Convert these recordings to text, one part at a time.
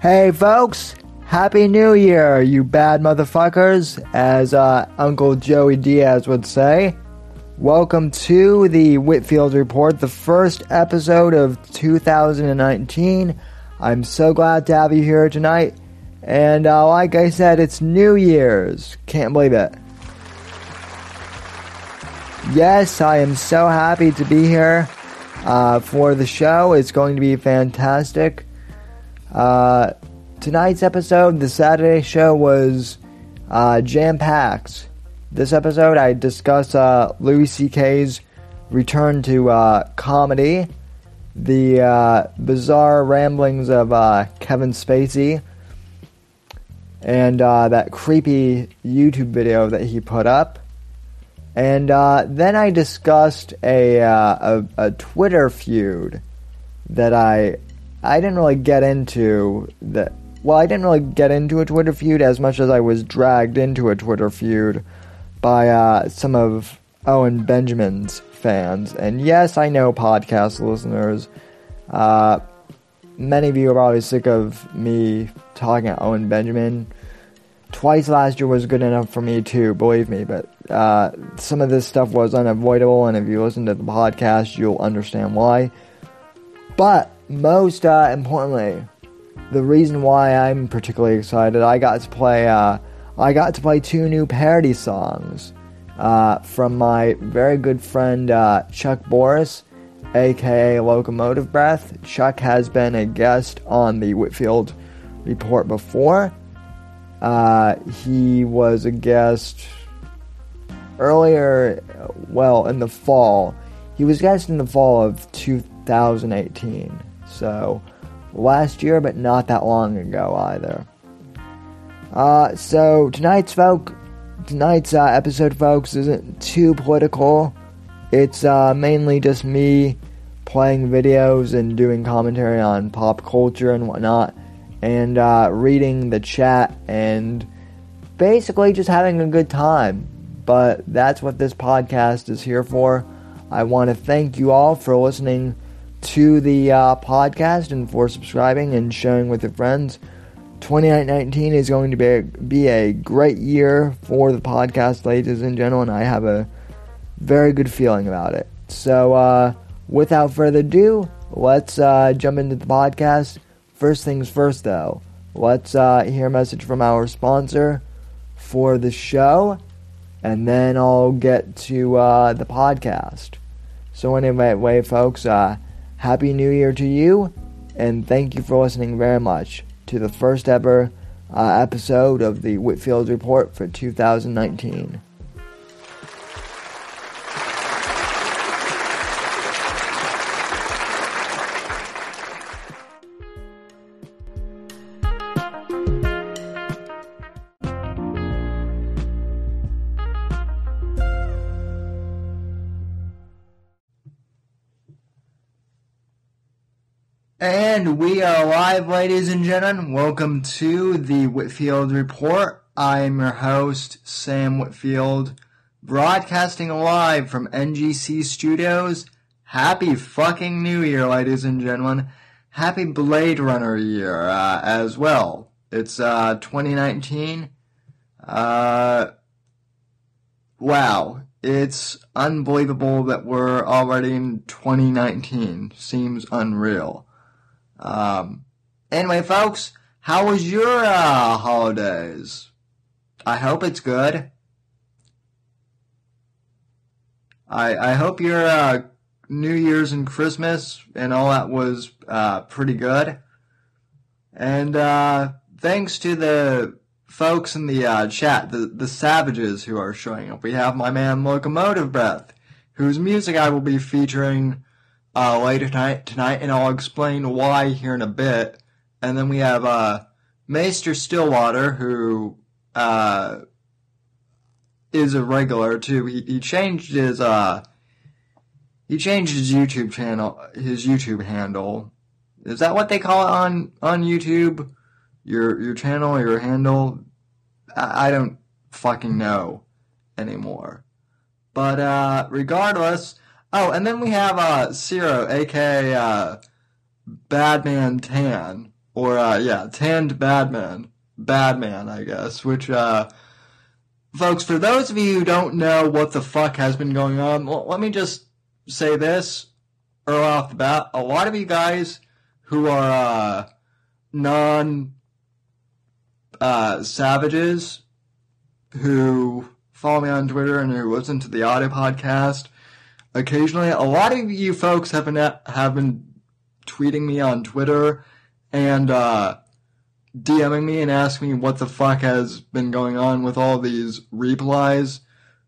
Hey, folks! Happy New Year, you bad motherfuckers, as uh, Uncle Joey Diaz would say. Welcome to the Whitfield Report, the first episode of 2019. I'm so glad to have you here tonight. And uh, like I said, it's New Year's. Can't believe it. Yes, I am so happy to be here uh, for the show. It's going to be fantastic. Uh, tonight's episode, the Saturday show, was uh, jam packed. This episode, I discuss uh, Louis C.K.'s return to uh, comedy, the uh, bizarre ramblings of Kevin Spacey, and that creepy YouTube video that he put up. And uh, then I discussed a, uh, a, a Twitter feud that I I didn't really get into that. Well, I didn't really get into a Twitter feud as much as I was dragged into a Twitter feud by uh, some of Owen Benjamin's fans. And yes, I know podcast listeners. Uh, many of you are probably sick of me talking about Owen Benjamin. Twice last year was good enough for me too, believe me. But uh, some of this stuff was unavoidable, and if you listen to the podcast, you'll understand why. But most uh, importantly, the reason why I'm particularly excited, I got to play. Uh, I got to play two new parody songs uh, from my very good friend uh, Chuck Boris, aka Locomotive Breath. Chuck has been a guest on the Whitfield Report before. Uh, he was a guest earlier, well, in the fall. He was guest in the fall of 2018. So, last year, but not that long ago either. Uh, so tonight's folk, tonight's uh, episode, folks, isn't too political. It's uh, mainly just me playing videos and doing commentary on pop culture and whatnot, and uh, reading the chat and basically just having a good time. But that's what this podcast is here for. I want to thank you all for listening to the uh, podcast and for subscribing and sharing with your friends. 2019 is going to be a, be a great year for the podcast, ladies and gentlemen. I have a very good feeling about it. So, uh, without further ado, let's uh, jump into the podcast. First things first, though, let's uh, hear a message from our sponsor for the show, and then I'll get to uh, the podcast. So, anyway, folks, uh, Happy New Year to you, and thank you for listening very much to the first ever uh, episode of the Whitfield Report for 2019. And we are live, ladies and gentlemen. Welcome to the Whitfield Report. I am your host, Sam Whitfield, broadcasting live from NGC Studios. Happy fucking New Year, ladies and gentlemen. Happy Blade Runner year uh, as well. It's uh, 2019. Uh, wow. It's unbelievable that we're already in 2019. Seems unreal. Um, anyway, folks, how was your uh, holidays? I hope it's good. I I hope your uh, New Year's and Christmas and all that was uh, pretty good. And uh, thanks to the folks in the uh, chat, the the savages who are showing up. We have my man Locomotive Breath, whose music I will be featuring uh, later tonight, tonight, and I'll explain why here in a bit. And then we have uh, Maester Stillwater, who uh, is a regular too. He, he changed his uh, he changed his YouTube channel, his YouTube handle. Is that what they call it on on YouTube? Your your channel, your handle? I, I don't fucking know anymore. But uh, regardless, Oh, and then we have uh, Zero, aka uh, Badman Tan, or uh, yeah, tanned Badman, Badman, I guess. Which, uh, folks, for those of you who don't know what the fuck has been going on, well, let me just say this early off the bat. A lot of you guys who are uh, non uh, savages who follow me on Twitter and who listen to the audio podcast occasionally. A lot of you folks have been have been tweeting me on Twitter and uh, DMing me and asking me what the fuck has been going on with all these replies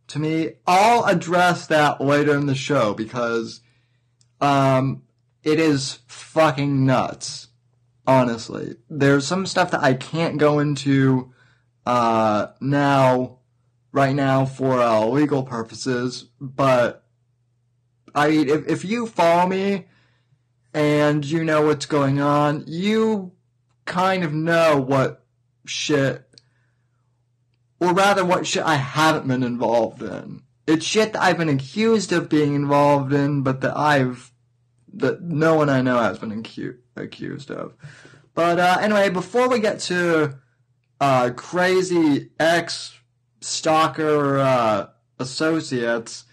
to me. I'll address that later in the show because um, it is fucking nuts. Honestly, there's some stuff that I can't go into uh, now, right now, for uh, legal purposes. But I mean, if if you follow me and you know what's going on, you kind of know what shit, or rather, what shit I haven't been involved in. It's shit that I've been accused of being involved in, but that I've that no one I know has been acu- accused of. But uh, anyway, before we get to uh, crazy ex stalker uh, associates,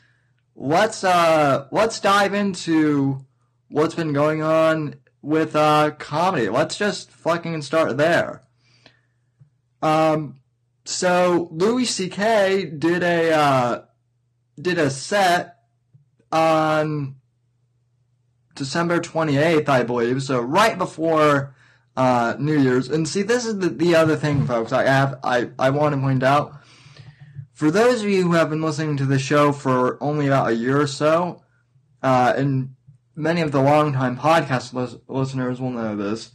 let's uh, let's dive into what's been going on with uh, comedy. Let's just fucking start there. Um, so Louis C.K. did a uh, did a set on December 28th, I believe, so right before uh, New Year's. And see, this is the, the other thing, folks. I have I, I want to point out for those of you who have been listening to the show for only about a year or so, uh, and many of the longtime podcast lis- listeners will know this,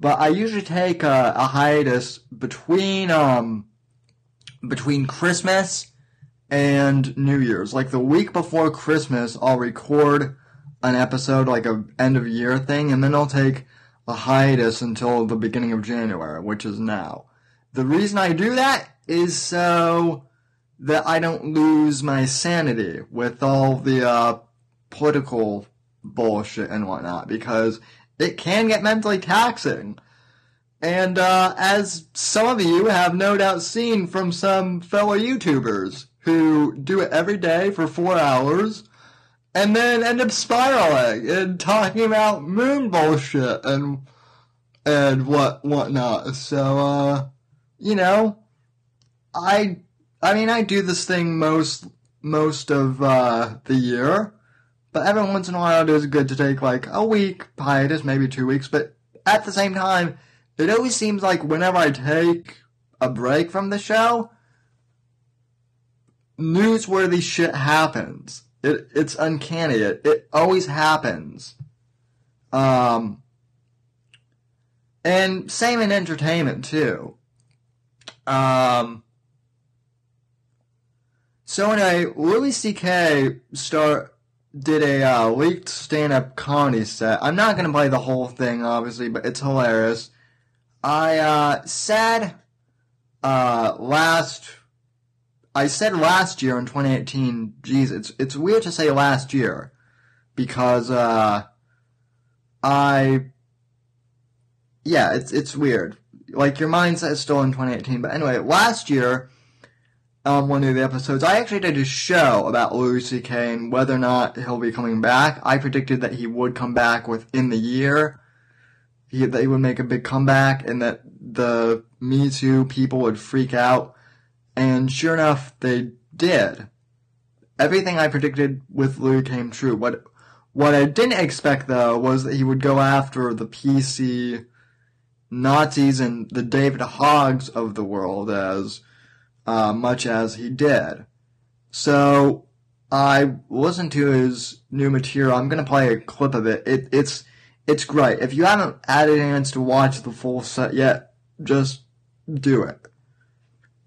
but I usually take a, a hiatus between um between Christmas and New Year's. Like the week before Christmas, I'll record an episode, like a end of year thing, and then I'll take a hiatus until the beginning of January, which is now. The reason I do that is so that I don't lose my sanity with all the uh, political bullshit and whatnot, because it can get mentally taxing. And uh, as some of you have no doubt seen from some fellow YouTubers who do it every day for four hours and then end up spiraling and talking about moon bullshit and and what whatnot. So uh you know I I mean I do this thing most most of uh the year. But every once in a while it is good to take like a week hiatus, maybe two weeks, but at the same time, it always seems like whenever I take a break from the show, newsworthy shit happens. It it's uncanny. It it always happens. Um and same in entertainment too. Um so anyway, Louis C.K. start did a uh, leaked stand-up comedy set. I'm not gonna play the whole thing, obviously, but it's hilarious. I uh, said uh, last I said last year in 2018, geez, it's it's weird to say last year because uh, I yeah, it's it's weird. Like your mindset is still in 2018, but anyway, last year um, one of the episodes, I actually did a show about Louis C.K. and whether or not he'll be coming back. I predicted that he would come back within the year. He, that he would make a big comeback and that the Me Too people would freak out and sure enough, they did. Everything I predicted with Lou came true. What what I didn't expect though was that he would go after the PC Nazis and the David Hoggs of the world as uh, much as he did. So I listened to his new material. I'm gonna play a clip of it. it it's it's great. If you haven't had a chance to watch the full set yet, just do it.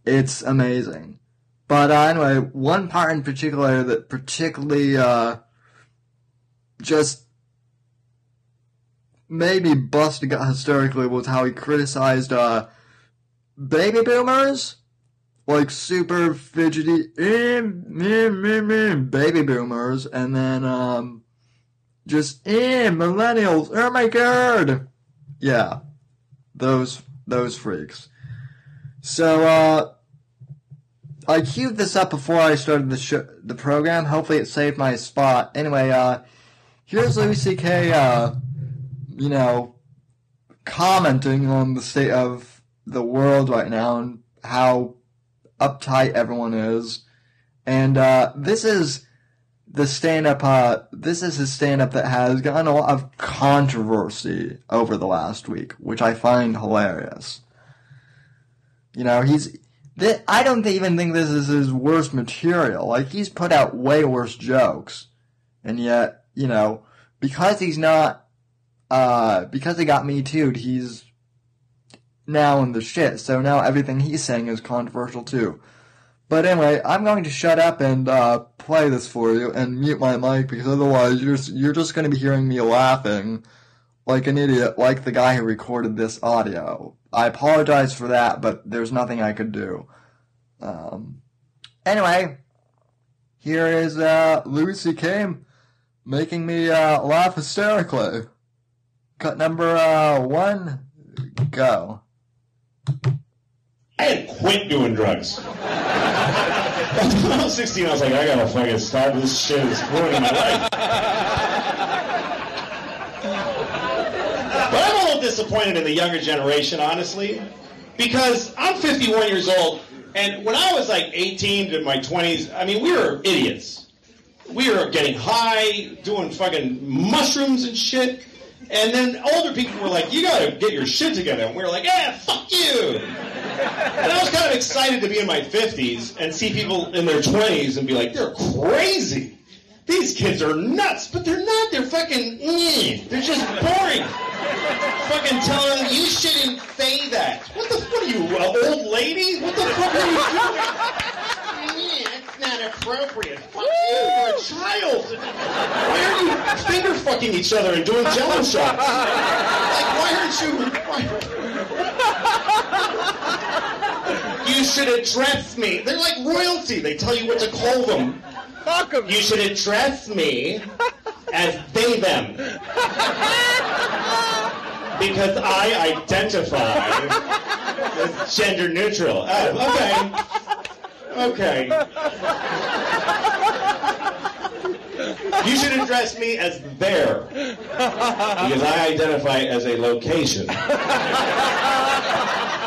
It's amazing. But uh, anyway, one part in particular that particularly uh, just made a gut hysterically was how he criticized uh, baby boomers, like super fidgety eh, meh, meh, meh, baby boomers, and then um, just eh, millennials. Oh my god! Yeah, those those freaks. So uh, I queued this up before I started the sh- the program. Hopefully, it saved my spot. Anyway, uh, here's Louis C.K. Uh, you know, commenting on the state of the world right now and how uptight everyone is. And uh, this is the stand up. Uh, this is his stand up that has gotten a lot of controversy over the last week, which I find hilarious. You know, he's. Th- I don't even think this is his worst material. Like he's put out way worse jokes, and yet you know because he's not, uh, because he got me too. He's now in the shit. So now everything he's saying is controversial too. But anyway, I'm going to shut up and uh, play this for you and mute my mic because otherwise you're you're just going to be hearing me laughing like an idiot, like the guy who recorded this audio. I apologize for that, but there's nothing I could do. Um, anyway, here is uh, Louis C.K. making me uh, laugh hysterically. Cut number uh, one, go. I had quit doing drugs. when I was 16, I was like, I gotta fucking stop this shit. It's ruining my life. but I'm a little disappointed in the younger generation, honestly, because I'm 51 years old, and when I was like 18 to my 20s, I mean, we were idiots. We were getting high, doing fucking mushrooms and shit. And then older people were like, you gotta get your shit together. And we were like, yeah, fuck you. And I was kind of excited to be in my 50s and see people in their 20s and be like, they're crazy. These kids are nuts, but they're not. They're fucking, eh. they're just boring. fucking telling them, you shouldn't say that. What the, what are you, an old lady? What the fuck are you doing? It's not appropriate. Fuck you, you're a child. Why are you finger fucking each other and doing jello shots? Like, why aren't you, why? You should address me. They're like royalty. They tell you what to call them. Fuck him. You should address me as they them. Because I identify as gender neutral. Oh, okay. Okay. You should address me as there. Because I identify as a location.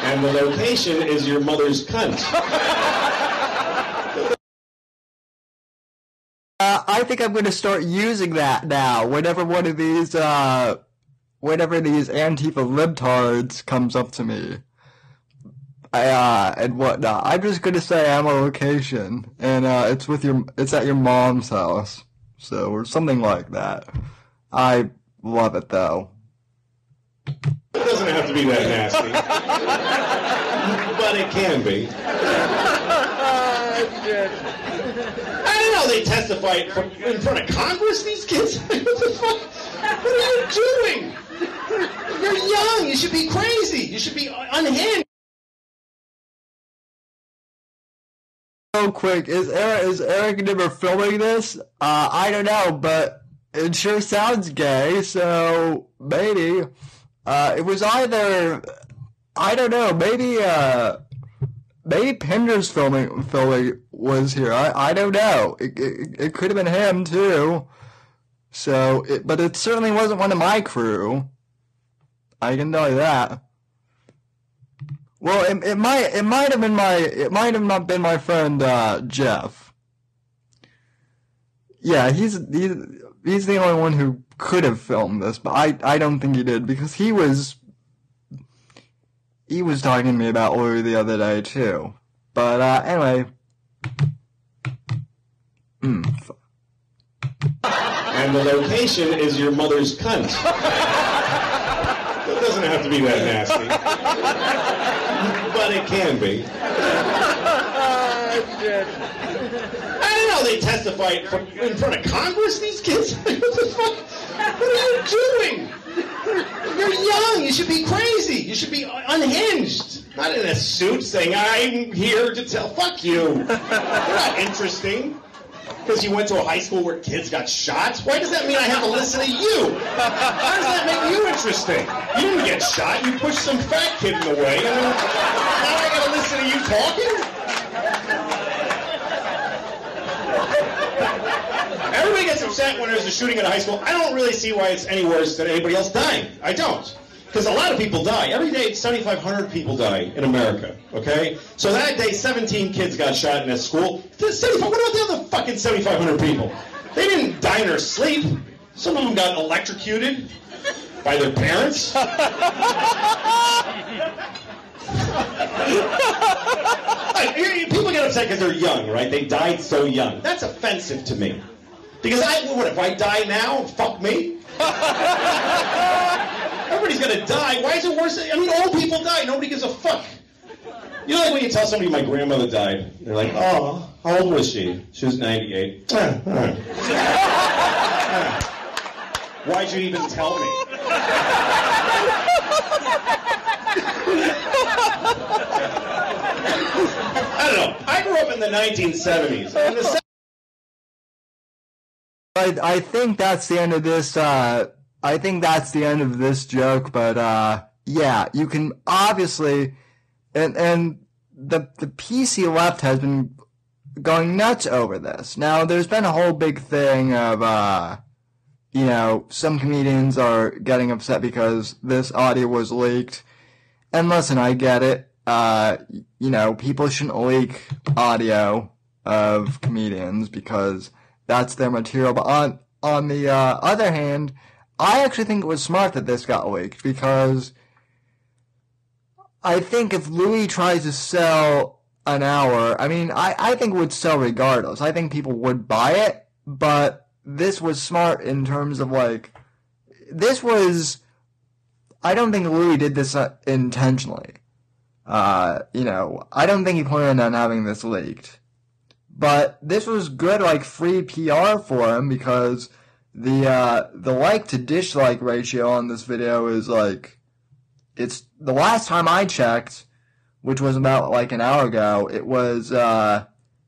And the location is your mother's cunt. Uh, I think I'm going to start using that now. Whenever one of these, uh, whenever these Antifa libtards comes up to me, I, uh, and whatnot, I'm just going to say I'm a location, and uh, it's with your, it's at your mom's house, so or something like that. I love it though. It doesn't have to be that nasty. but it can be. I don't know. They testify in front of Congress. These kids. what the fuck? What are you doing? You're young. You should be crazy. You should be unhinged. Real quick, is Eric is Eric never filming this? Uh, I don't know, but it sure sounds gay. So maybe uh, it was either I don't know. Maybe uh, maybe Pinder's filming filming was here. I I don't know. It it, it could have been him too. So, it, but it certainly wasn't one of my crew. I can tell you that. Well, it, it might it might have been my it might have not been my friend uh, Jeff. Yeah, he's he's he's the only one who could have filmed this, but I I don't think he did because he was he was talking to me about Louis the other day too. But uh, anyway, mm, And the location is your mother's cunt. It doesn't have to be that nasty. But it can be. I don't know. They testified from, in front of Congress. These kids. what the fuck? What are you doing? You're young. You should be crazy. You should be unhinged. Not in a suit saying, "I'm here to tell." Fuck you. You're not interesting. Because you went to a high school where kids got shot? Why does that mean I have to listen to you? How does that make you interesting? You didn't get shot. You pushed some fat kid in the way. I mean, now I got to listen to you talking? Everybody gets upset when there's a shooting at a high school. I don't really see why it's any worse than anybody else dying. I don't. Because a lot of people die. Every day, 7,500 people die in America, okay? So that day, 17 kids got shot in a school. 75, what about the other fucking 7,500 people? They didn't die in their sleep. Some of them got electrocuted by their parents. People get upset because they're young, right? They died so young. That's offensive to me. Because I, what if I die now? Fuck me. Everybody's gonna die. Why is it worse? I mean, old people die. Nobody gives a fuck. You know, like when you tell somebody my grandmother died, they're like, "Oh, how old was she? She was 98." Why'd you even tell me? I don't know. I grew up in the 1970s. And the I, I think that's the end of this. Uh, I think that's the end of this joke. But uh, yeah, you can obviously, and and the the PC left has been going nuts over this. Now, there's been a whole big thing of, uh, you know, some comedians are getting upset because this audio was leaked. And listen, I get it. Uh, you know, people shouldn't leak audio of comedians because that's their material. But on on the uh, other hand, I actually think it was smart that this got leaked because I think if Louis tries to sell an hour, I mean, I, I think would sell regardless. I think people would buy it, but this was smart in terms of like, this was, I don't think Louis did this uh, intentionally. Uh, you know, I don't think he planned on having this leaked. But this was good, like free PR for him because the uh, the like to dislike ratio on this video is like it's the last time I checked, which was about like an hour ago. It was uh,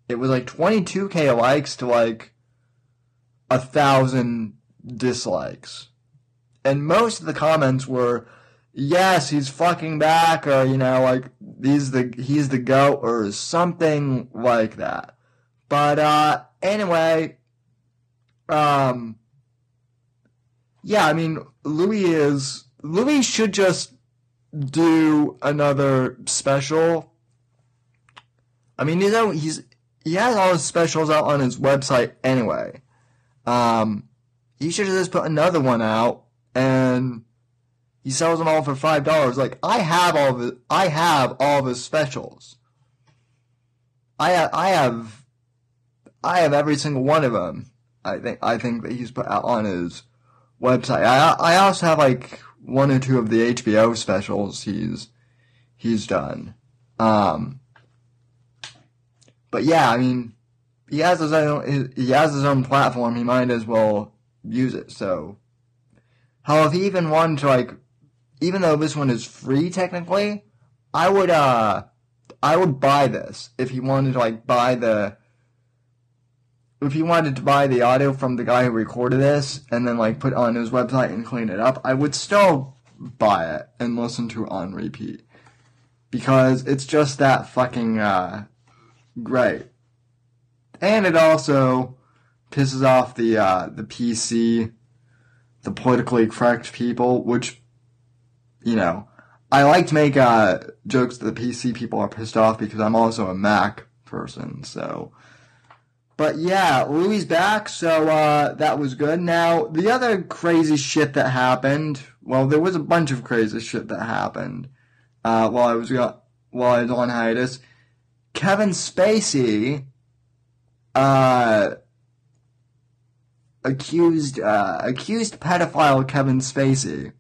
it was like 22k likes to like a thousand dislikes, and most of the comments were yes, he's fucking back, or you know, like he's the he's the goat, or something like that. But uh, anyway, um, yeah, I mean, Louis is Louis should just do another special. I mean, you know, he's he has all his specials out on his website anyway. Um, he should just put another one out and he sells them all for five dollars. Like I have all of it. I have all his specials. I I have I have every single one of them. I think I think that he's put out on his website. I I also have like one or two of the HBO specials he's he's done. Um, but yeah, I mean, he has his own he has his own platform. He might as well use it. So, how if he even wanted to like, even though this one is free technically, I would uh I would buy this if he wanted to like buy the if he wanted to buy the audio from the guy who recorded this and then like put it on his website and clean it up, I would still buy it and listen to it on repeat because it's just that fucking uh, great. And it also pisses off the uh, the PC, the politically correct people, which you know I like to make uh, jokes that the PC people are pissed off because I'm also a Mac person, so but yeah, Louis back, so uh, that was good. Now, the other crazy shit that happened, well, there was a bunch of crazy shit that happened uh, while I was while I was on hiatus. Kevin Spacey uh, accused uh, accused pedophile Kevin Spacey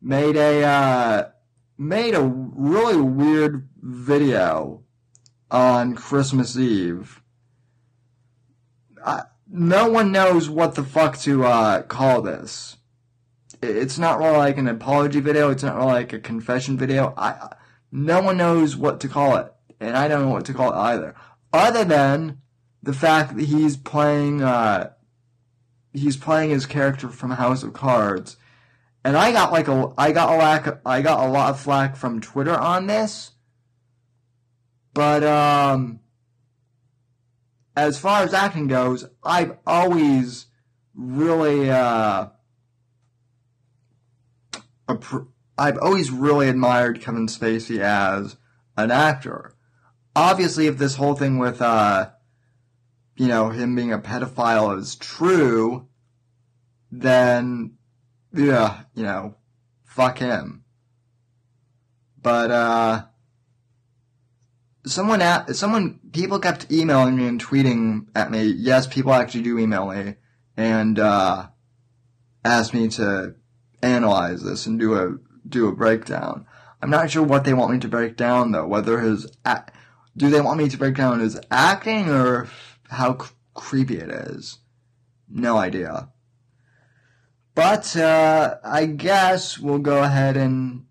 made a uh, made a really weird video on Christmas Eve no one knows what the fuck to uh, call this. It's not really like an apology video. It's not really like a confession video. I, no one knows what to call it, and I don't know what to call it either. Other than the fact that he's playing uh, he's playing his character from House of Cards, and I got like a I got a lack I got a lot of flack from Twitter on this, but um, as far as acting goes, I've always really uh, I've always really admired Kevin Spacey as an actor. Obviously, if this whole thing with uh, you know, him being a pedophile is true, then, yeah, you know, fuck him. But, uh, someone at, someone, people kept emailing me and tweeting at me. Yes, people actually do email me and, uh, ask me to analyze this and do a, do a breakdown. I'm not sure what they want me to break down though, whether his, do they want me to break down his acting or how c- creepy it is. No idea. But uh, I guess we'll go ahead and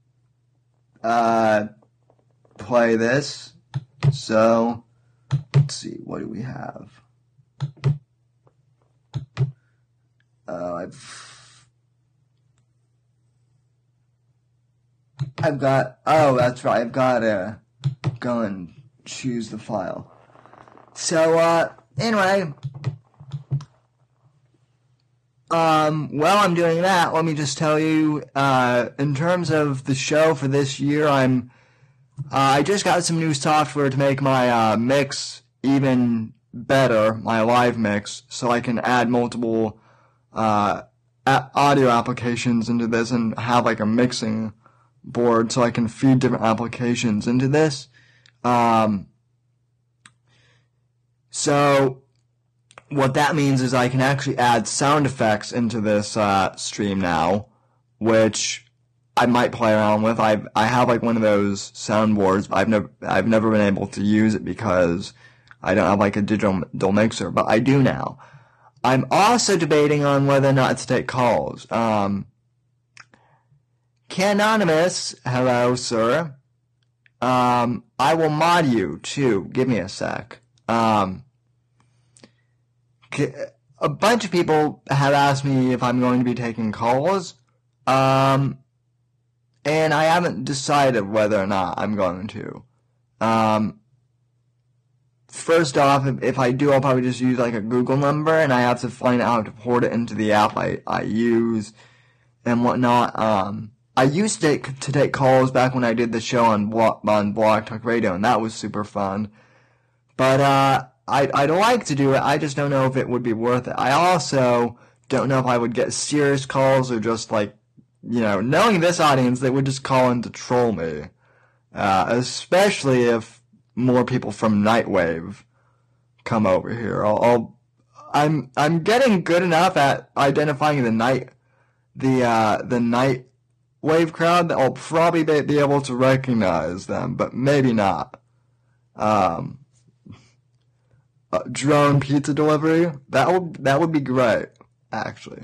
uh, play this. So let's see, what do we have? Uh, I've I've got oh that's right I've got to go and choose the file. So uh, anyway, um, while I'm doing that, let me just tell you, uh, in terms of the show for this year, I'm, uh, I just got some new software to make my, uh, mix even better, my live mix, so I can add multiple, uh, a- audio applications into this and have like a mixing board so I can feed different applications into this. Um, so what that means is I can actually add sound effects into this uh, stream now, which I might play around with. I I have like one of those soundboards, I've never I've never been able to use it because I don't have like a digital mixer, but I do now. I'm also debating on whether or not to take calls. Um, Canonymous, hello, sir. Um, I will mod you too. Give me a sec. Um, a bunch of people have asked me if I'm going to be taking calls, um, and I haven't decided whether or not I'm going to. Um, first off, if, if I do, I'll probably just use like a Google number, and I have to find out how to port it into the app I, I use and whatnot. Um, I used to to take calls back when I did the show on on Blog Talk Radio, and that was super fun. But uh, I'd, I'd like to do it. I just don't know if it would be worth it. I also don't know if I would get serious calls or just like, you know, knowing this audience, they would just call in to troll me. Uh, especially if more people from Nightwave come over here. I'll, I'll, I'm, I'm getting good enough at identifying the night, the, uh, the night wave crowd that I'll probably be able to recognize them, but maybe not. Um, drone pizza delivery. That would that would be great, actually.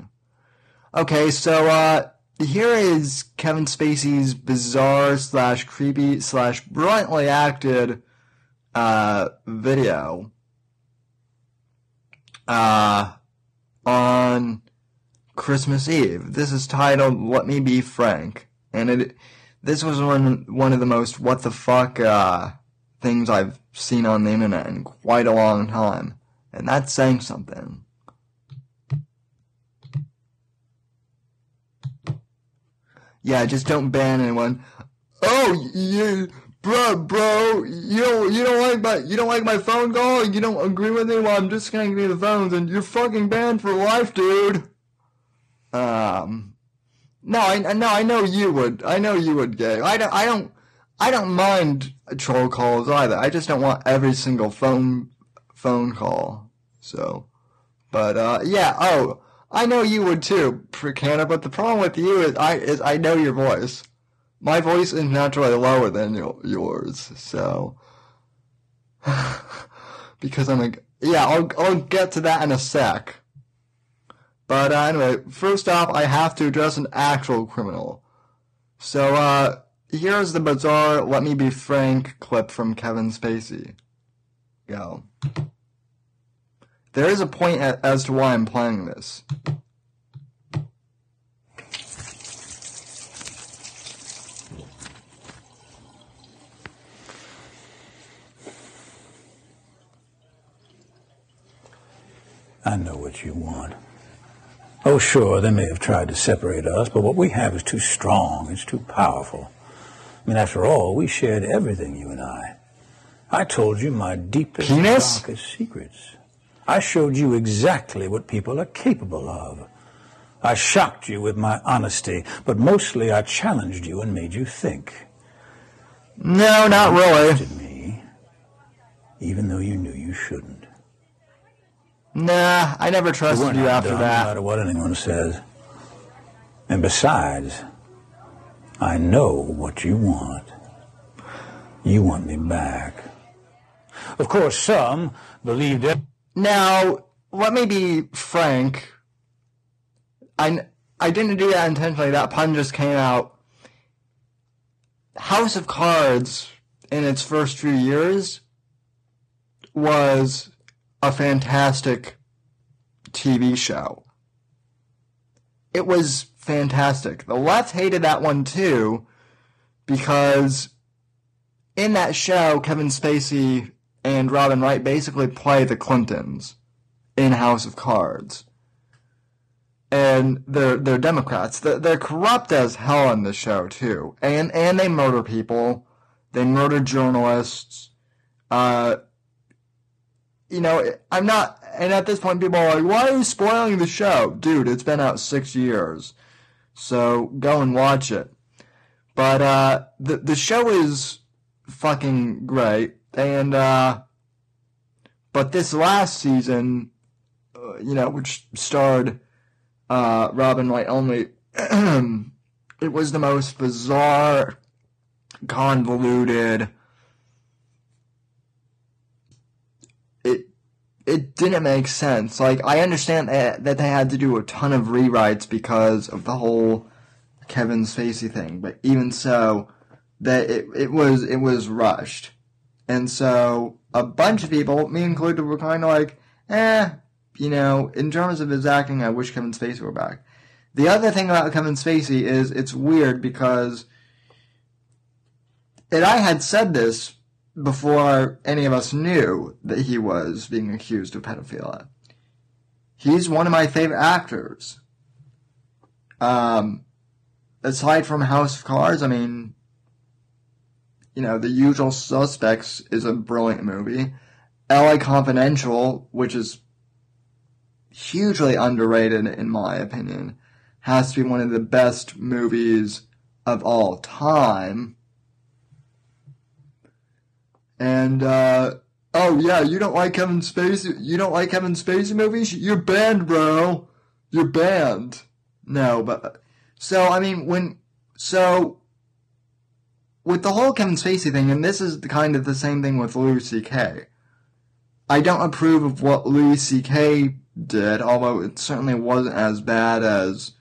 Okay, so uh, here is Kevin Spacey's bizarre slash creepy slash brilliantly acted uh, video uh, on Christmas Eve. This is titled "Let Me Be Frank," and it this was one one of the most what the fuck uh, things I've seen on the internet in quite a long time. And that's saying something. Yeah, just don't ban anyone. Oh, you, bro, bro, you don't, you don't like my, you don't like my phone call. You don't agree with me. Well, I'm disconnecting the phones, and you're fucking banned for life, dude. Um, no, I, no, I know you would. I know you would, gay. I don't, I don't, I don't mind troll calls either. I just don't want every single phone phone call. So, but uh, yeah. Oh, I know you would too, Pricana. But the problem with you is I is I know your voice. My voice is naturally lower than yours, so because I'm like yeah. I'll I'll get to that in a sec. But uh, anyway, first off, I have to address an actual criminal. So, uh, Here's the bizarre Let Me Be Frank clip from Kevin Spacey. Go. There is a point as to why I'm playing this. I know what you want. Oh, sure, they may have tried to separate us, but what we have is too strong. It's too powerful. I mean, after all, we shared everything, you and I. I told you my deepest, Penis? darkest secrets. I showed you exactly what people are capable of. I shocked you with my honesty, but mostly I challenged you and made you think. No, not really. Trusted me, even though you knew you shouldn't. Nah, I never trusted weren't you after No that. matter what anyone says. And besides, I know what you want. You want me back. Of course, some believed it. Now, let me be frank. I, I didn't do that intentionally. That pun just came out. House of Cards, in its first few years, was a fantastic TV show. It was fantastic. The left hated that one too, because in that show, Kevin Spacey and Robin Wright basically play the Clintons in House of Cards. And they're they're Democrats. They're, they're corrupt as hell in the show too, and and they murder people. They murder journalists. Uh, you know, I'm not. And at this point, people are like, "Why are you spoiling the show, dude? It's been out six years, so go and watch it." But uh, the the show is fucking great, and uh, but this last season, uh, you know, which starred uh, Robin Wright only, it was the most bizarre, convoluted. It it didn't make sense. Like I understand that, that they had to do a ton of rewrites because of the whole Kevin Spacey thing, but even so, that it it was it was rushed, and so a bunch of people, me included, were kind of like, eh, you know, in terms of his acting, I wish Kevin Spacey were back. The other thing about Kevin Spacey is it's weird because, and I had said this before any of us knew that he was being accused of pedophilia. He's one of my favorite actors. Um, aside from House of Cards, I mean, you know, The Usual Suspects is a brilliant movie. LA Confidential, which is hugely underrated in my opinion, has to be one of the best movies of all time. And uh oh yeah, you don't like Kevin Spacey you don't like Kevin Spacey movies? You're banned, bro. You're banned. No, but so I mean when so with the whole Kevin Spacey thing, and this is kind of the same thing with Louis C.K. I don't approve of what Louis C.K. did, although it certainly wasn't as bad as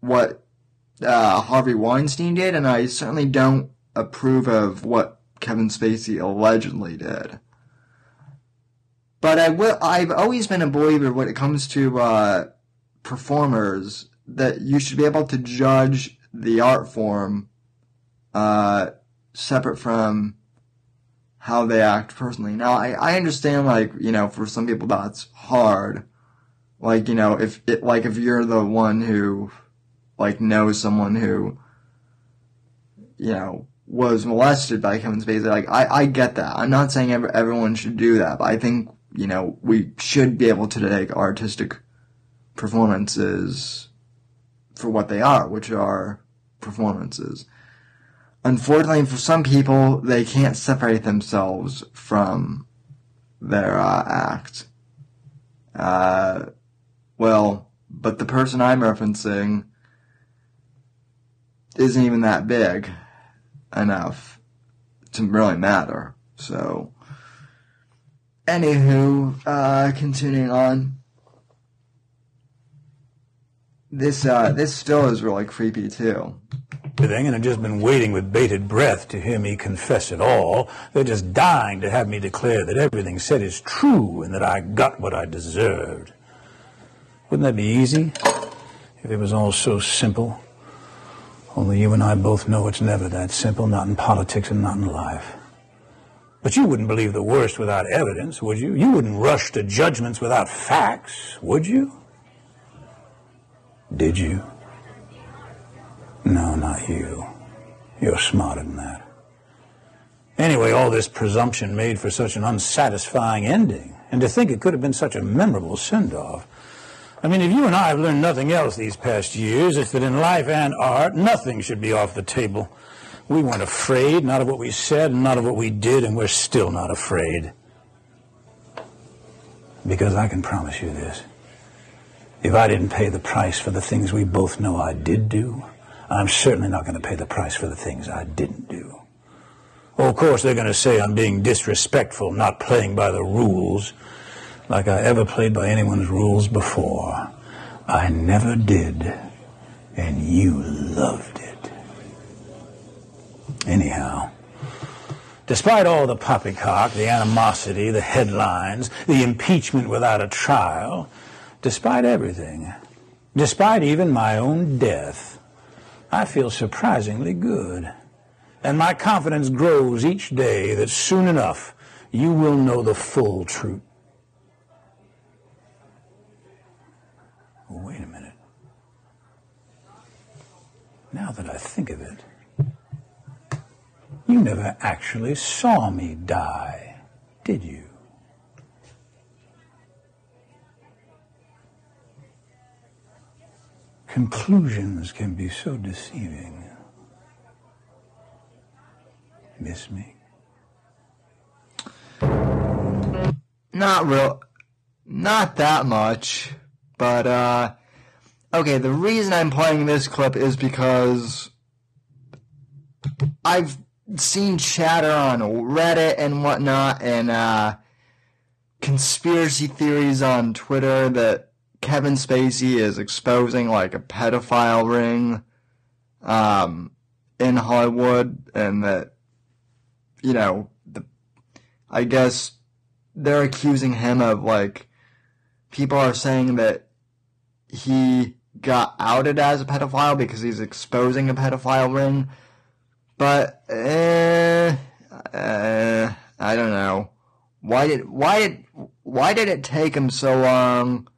what uh, Harvey Weinstein did, and I certainly don't approve of what Kevin Spacey allegedly did. But I will. I've always been a believer when it comes to uh, performers that you should be able to judge the art form uh, separate from how they act personally. Now, I, I understand, like, you know, for some people that's hard. Like, you know, if it, like, if you're the one who, like, knows someone who, you know, was molested by Kevin Spacey, like, I, I get that. I'm not saying ever, everyone should do that, but I think, you know, we should be able to take artistic performances for what they are, which are performances unfortunately for some people they can't separate themselves from their uh, act. Uh, well but the person i'm referencing isn't even that big enough to really matter so. Anywho uh, continuing on. This uh, this still is really creepy too everything and have just been waiting with bated breath to hear me confess it all. They're just dying to have me declare that everything said is true and that I got what I deserved. Wouldn't that be easy if it was all so simple? Only you and I both know it's never that simple, not in politics and not in life. But you wouldn't believe the worst without evidence, would you? You wouldn't rush to judgments without facts, would you? Did you? No, not you. You're smarter than that. Anyway, all this presumption made for such an unsatisfying ending. And to think it could have been such a memorable send-off. I mean, if you and I have learned nothing else these past years, it's that in life and art, nothing should be off the table. We weren't afraid, not of what we said, not of what we did, and we're still not afraid. Because I can promise you this. If I didn't pay the price for the things we both know I did do, I'm certainly not going to pay the price for the things I didn't do. Of course, they're going to say I'm being disrespectful, not playing by the rules, like I ever played by anyone's rules before. I never did, and you loved it. Anyhow, despite all the poppycock, the animosity, the headlines, the impeachment without a trial, despite everything, despite even my own death, I feel surprisingly good. And my confidence grows each day that soon enough you will know the full truth. Wait a minute. Now that I think of it, you never actually saw me die, did you? Conclusions can be so deceiving. Miss me? Not real, not that much, but uh, okay. The reason I'm playing this clip is because I've seen chatter on Reddit and whatnot, and uh, conspiracy theories on Twitter that Kevin Spacey is exposing like a pedophile ring um, in Hollywood, and that you know, the, I guess they're accusing him of like people are saying that he got outed as a pedophile because he's exposing a pedophile ring, but eh, uh, I don't know. Why did why did why did it take him so long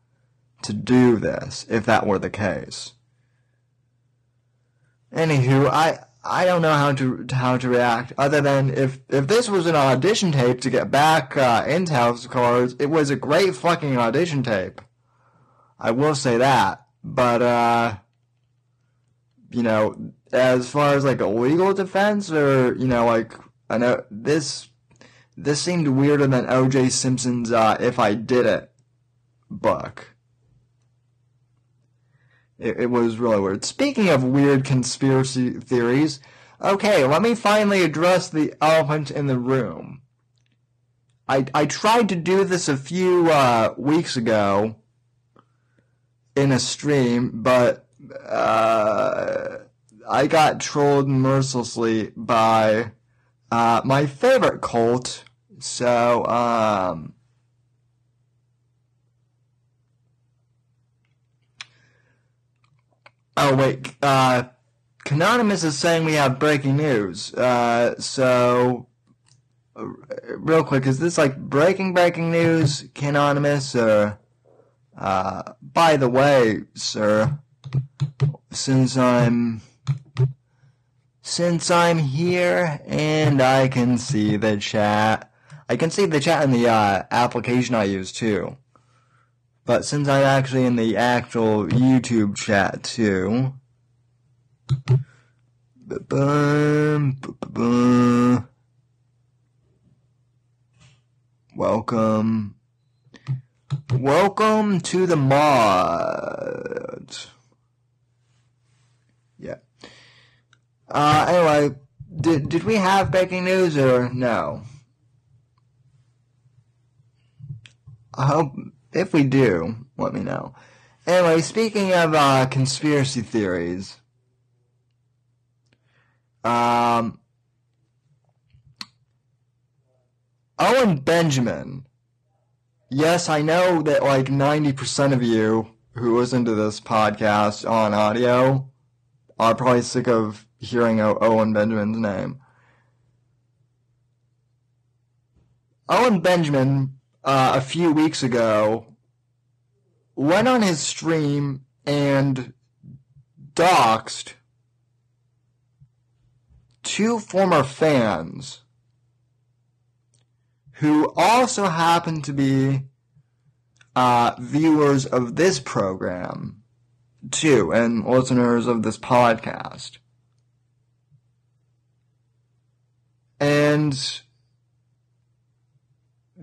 to do this, if that were the case. Anywho, I I don't know how to how to react other than if if this was an audition tape to get back uh, Intel's cards, it was a great fucking audition tape. I will say that, but uh, you know, as far as like a legal defense or you know, like I know this this seemed weirder than O.J. Simpson's uh, "If I Did It" book. It, it was really weird. Speaking of weird conspiracy theories, okay, let me finally address the elephant in the room. I, I tried to do this a few uh, weeks ago in a stream, but uh, I got trolled mercilessly by uh, my favorite cult. So, um, Oh wait, uh, is saying we have breaking news. Uh, so, uh, real quick, is this like breaking breaking news, Canonymous? Or, uh, by the way, sir, since I'm since I'm here and I can see the chat, I can see the chat in the uh, application I use too. But since I'm actually in the actual YouTube chat too, welcome, welcome to the mod. Yeah. Uh, anyway, did did we have breaking news or no? I hope if we do, let me know. Anyway, speaking of uh, conspiracy theories, Um, Owen Benjamin. Yes, I know that like 90% of you who listen to this podcast on audio are probably sick of hearing Owen Benjamin's name. Owen Benjamin, uh, a few weeks ago, went on his stream and doxed two former fans who also happen to be uh, viewers of this program too and listeners of this podcast. And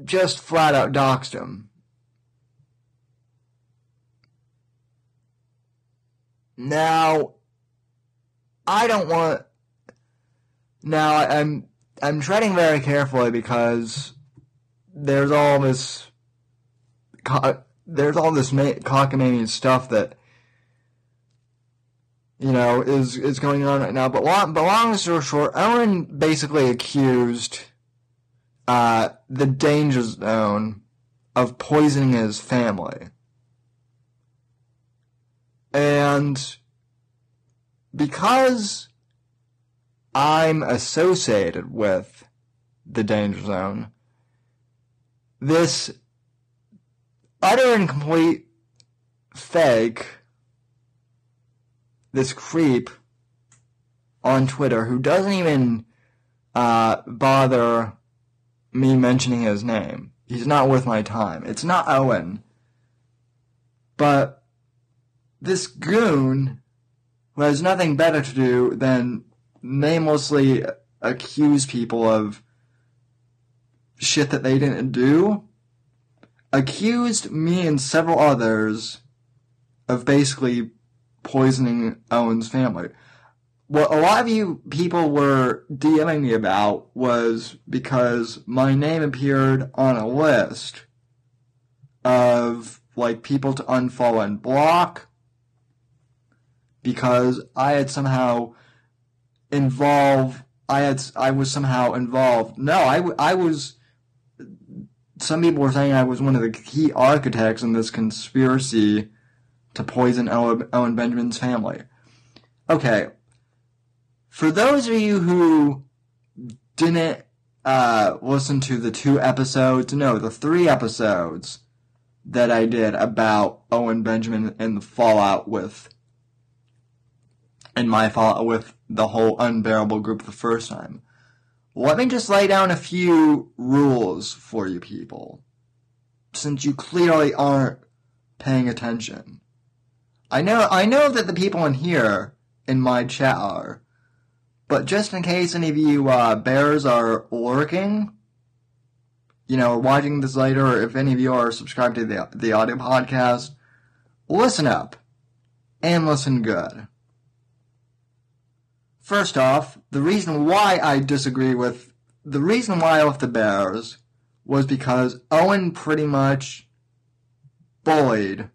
just flat out doxed him. Now, I don't want. Now, I'm I'm treading very carefully because there's all this there's all this ma- cockamamie stuff that you know is is going on right now. But long, but long story short, Owen basically accused uh, the Danger Zone of poisoning his family, and because I'm associated with the Danger Zone this utter and complete fake, this creep on Twitter who doesn't even uh, bother me mentioning his name. He's not worth my time. It's not Owen. But this goon who has nothing better to do than namelessly accuse people of shit that they didn't do, accused me and several others of basically poisoning Owen's family. What a lot of you people were DMing me about was because my name appeared on a list of like people to unfollow and block because I had somehow involved I had I was somehow involved. No, I, I was some people were saying I was one of the key architects in this conspiracy to poison Owen, Benjamin's family. Okay. For those of you who didn't uh, listen to the two episodes, no, the three episodes that I did about Owen Benjamin and the fallout with, and my fallout with the whole unbearable group the first time. Let me just lay down a few rules for you people, since you clearly aren't paying attention. I know, I know that the people in here, in my chat are, but just in case any of you, uh, bears are lurking, you know, watching this later, or if any of you are subscribed to the, the audio podcast, listen up. And listen good. First off, the reason why I disagree with the reason why I left the Bears was because Owen pretty much bullied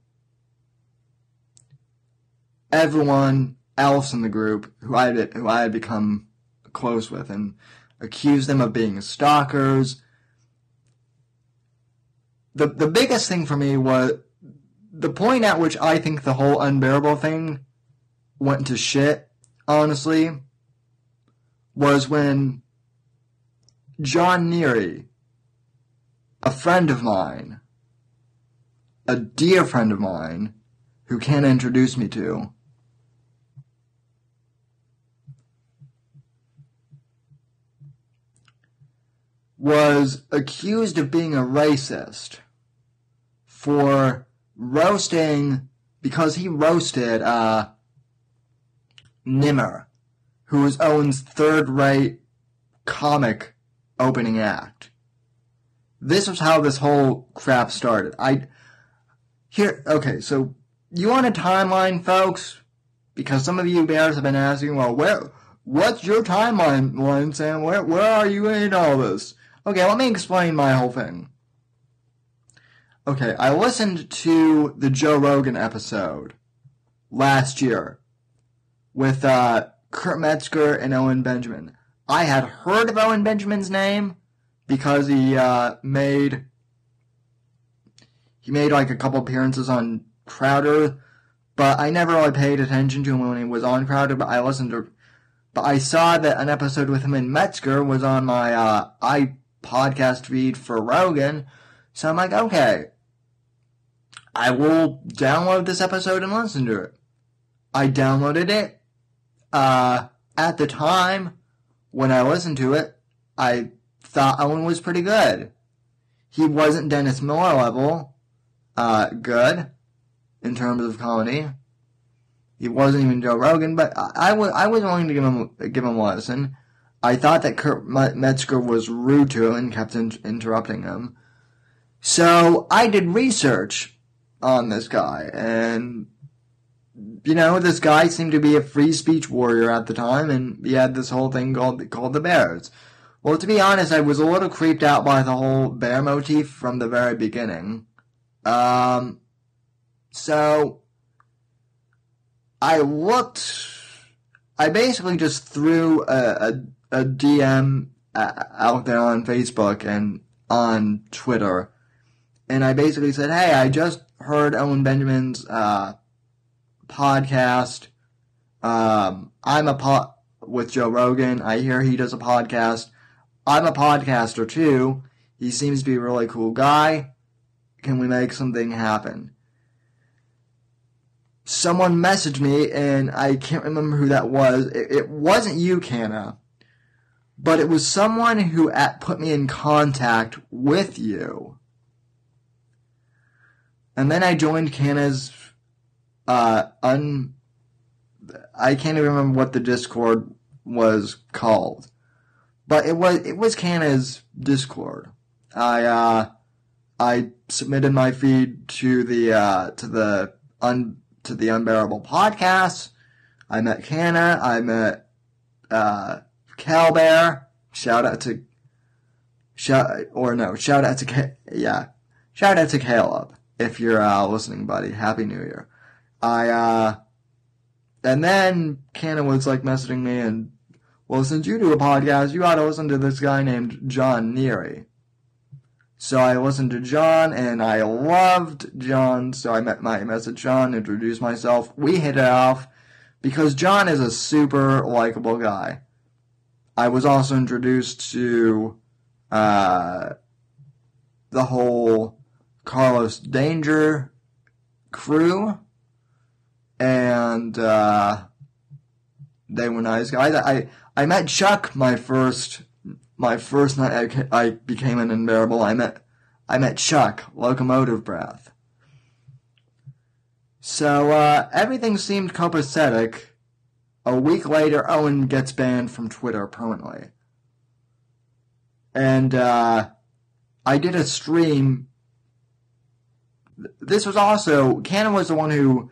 everyone else in the group who I had, who I had become close with and accused them of being stalkers. The the biggest thing for me was the point at which I think the whole unbearable thing went to shit, honestly, was when John Neary, a friend of mine, a dear friend of mine, who Ken introduced me to, was accused of being a racist for roasting because he roasted uh, Nimmer, who was Owen's third-rate comic opening act. This was how this whole crap started. I here okay, so you want a timeline, folks? Because some of you bears have been asking, well, where what's your timeline, line, Sam? Where where are you in all this? Okay, let me explain my whole thing. Okay, I listened to the Joe Rogan episode last year with uh, Kurt Metzger and Owen Benjamin. I had heard of Owen Benjamin's name because he uh, made he made like a couple appearances on Crowder, but I never really paid attention to him when he was on Crowder. But I listened to, but I saw that an episode with him and Metzger was on my uh, i podcast feed for Rogan, so I'm like, okay, I will download this episode and listen to it. I downloaded it. Uh, at the time when I listened to it, I thought Owen was pretty good. He wasn't Dennis Miller level, uh, good in terms of comedy. He wasn't even Joe Rogan, but I, I was I was willing to give him give him a listen. I thought that Kurt Metzger was rude to him and kept in, interrupting him. So I did research on this guy, and you know, this guy seemed to be a free speech warrior at the time, and he had this whole thing called called the Bears. Well, to be honest, I was a little creeped out by the whole bear motif from the very beginning. Um, so I looked. I basically just threw a, a, a DM out there on Facebook and on Twitter, and I basically said, "Hey, I just heard Owen Benjamin's uh, podcast. Um, I'm a pot with Joe Rogan. I hear he does a podcast. I'm a podcaster too. He seems to be a really cool guy. Can we make something happen? Someone messaged me, and I can't remember who that was. It, it wasn't you, Canna, but it was someone who at, put me in contact with you. And then I joined Canna's uh, un. I can't even remember what the Discord was called, but it was it was Canna's Discord. I uh, I submitted my feed to the uh, to the un to the unbearable podcast. I met Canna. I met uh, Calbear. Shout out to shout or no shout out to yeah shout out to Caleb if you're uh, listening, buddy. Happy New Year. I uh, and then Canna was like messaging me and well, since you do a podcast, you ought to listen to this guy named John Neary. So I listened to John and I loved John. So I met my message John, introduced myself. We hit it off because John is a super likable guy. I was also introduced to uh, the whole Carlos Danger crew, and uh, they were nice guys. I I met Chuck my first my first night I, I became an unbearable, I met I met Chuck, Locomotive Breath. So uh, everything seemed copacetic. A week later, Owen gets banned from Twitter permanently. And uh, I did a stream. This was also Canna was the one who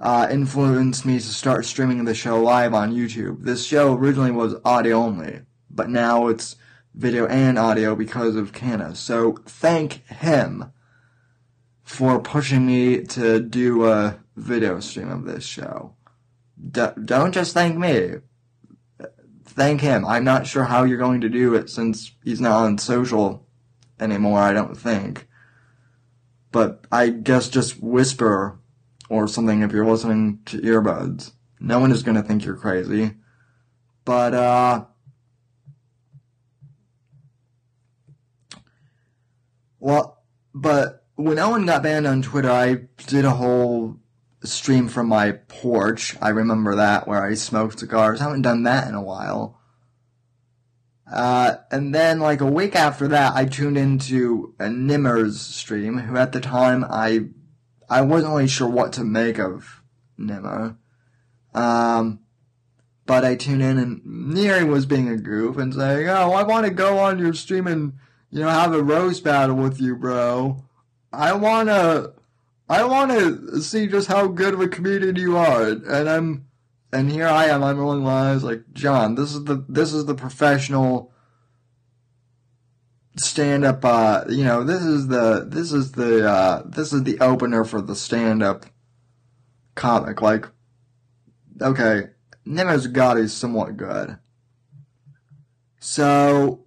uh, influenced me to start streaming the show live on YouTube. This show originally was audio only but now it's video and audio because of Canna. So thank him for pushing me to do a video stream of this show. D- don't just thank me. Thank him. I'm not sure how you're going to do it since he's not on social anymore, I don't think. But I guess just whisper or something if you're listening to earbuds. No one is going to think you're crazy. But, uh, Well, but when Owen got banned on Twitter, I did a whole stream from my porch. I remember that where I smoked cigars. I haven't done that in a while. Uh, and then like a week after that, I tuned into a Nimmer's stream, who at the time I, I wasn't really sure what to make of Nimmer. Um, but I tuned in and Neary was being a goof and saying, oh, I want to go on your stream and you know, have a roast battle with you, bro. I wanna, I wanna see just how good of a comedian you are, and I'm, and here I am. I'm rolling my eyes like John. This is the this is the professional stand up. Uh, you know, this is the this is the uh, this is the opener for the stand up comic. Like, okay, Nimmer's God is somewhat good. So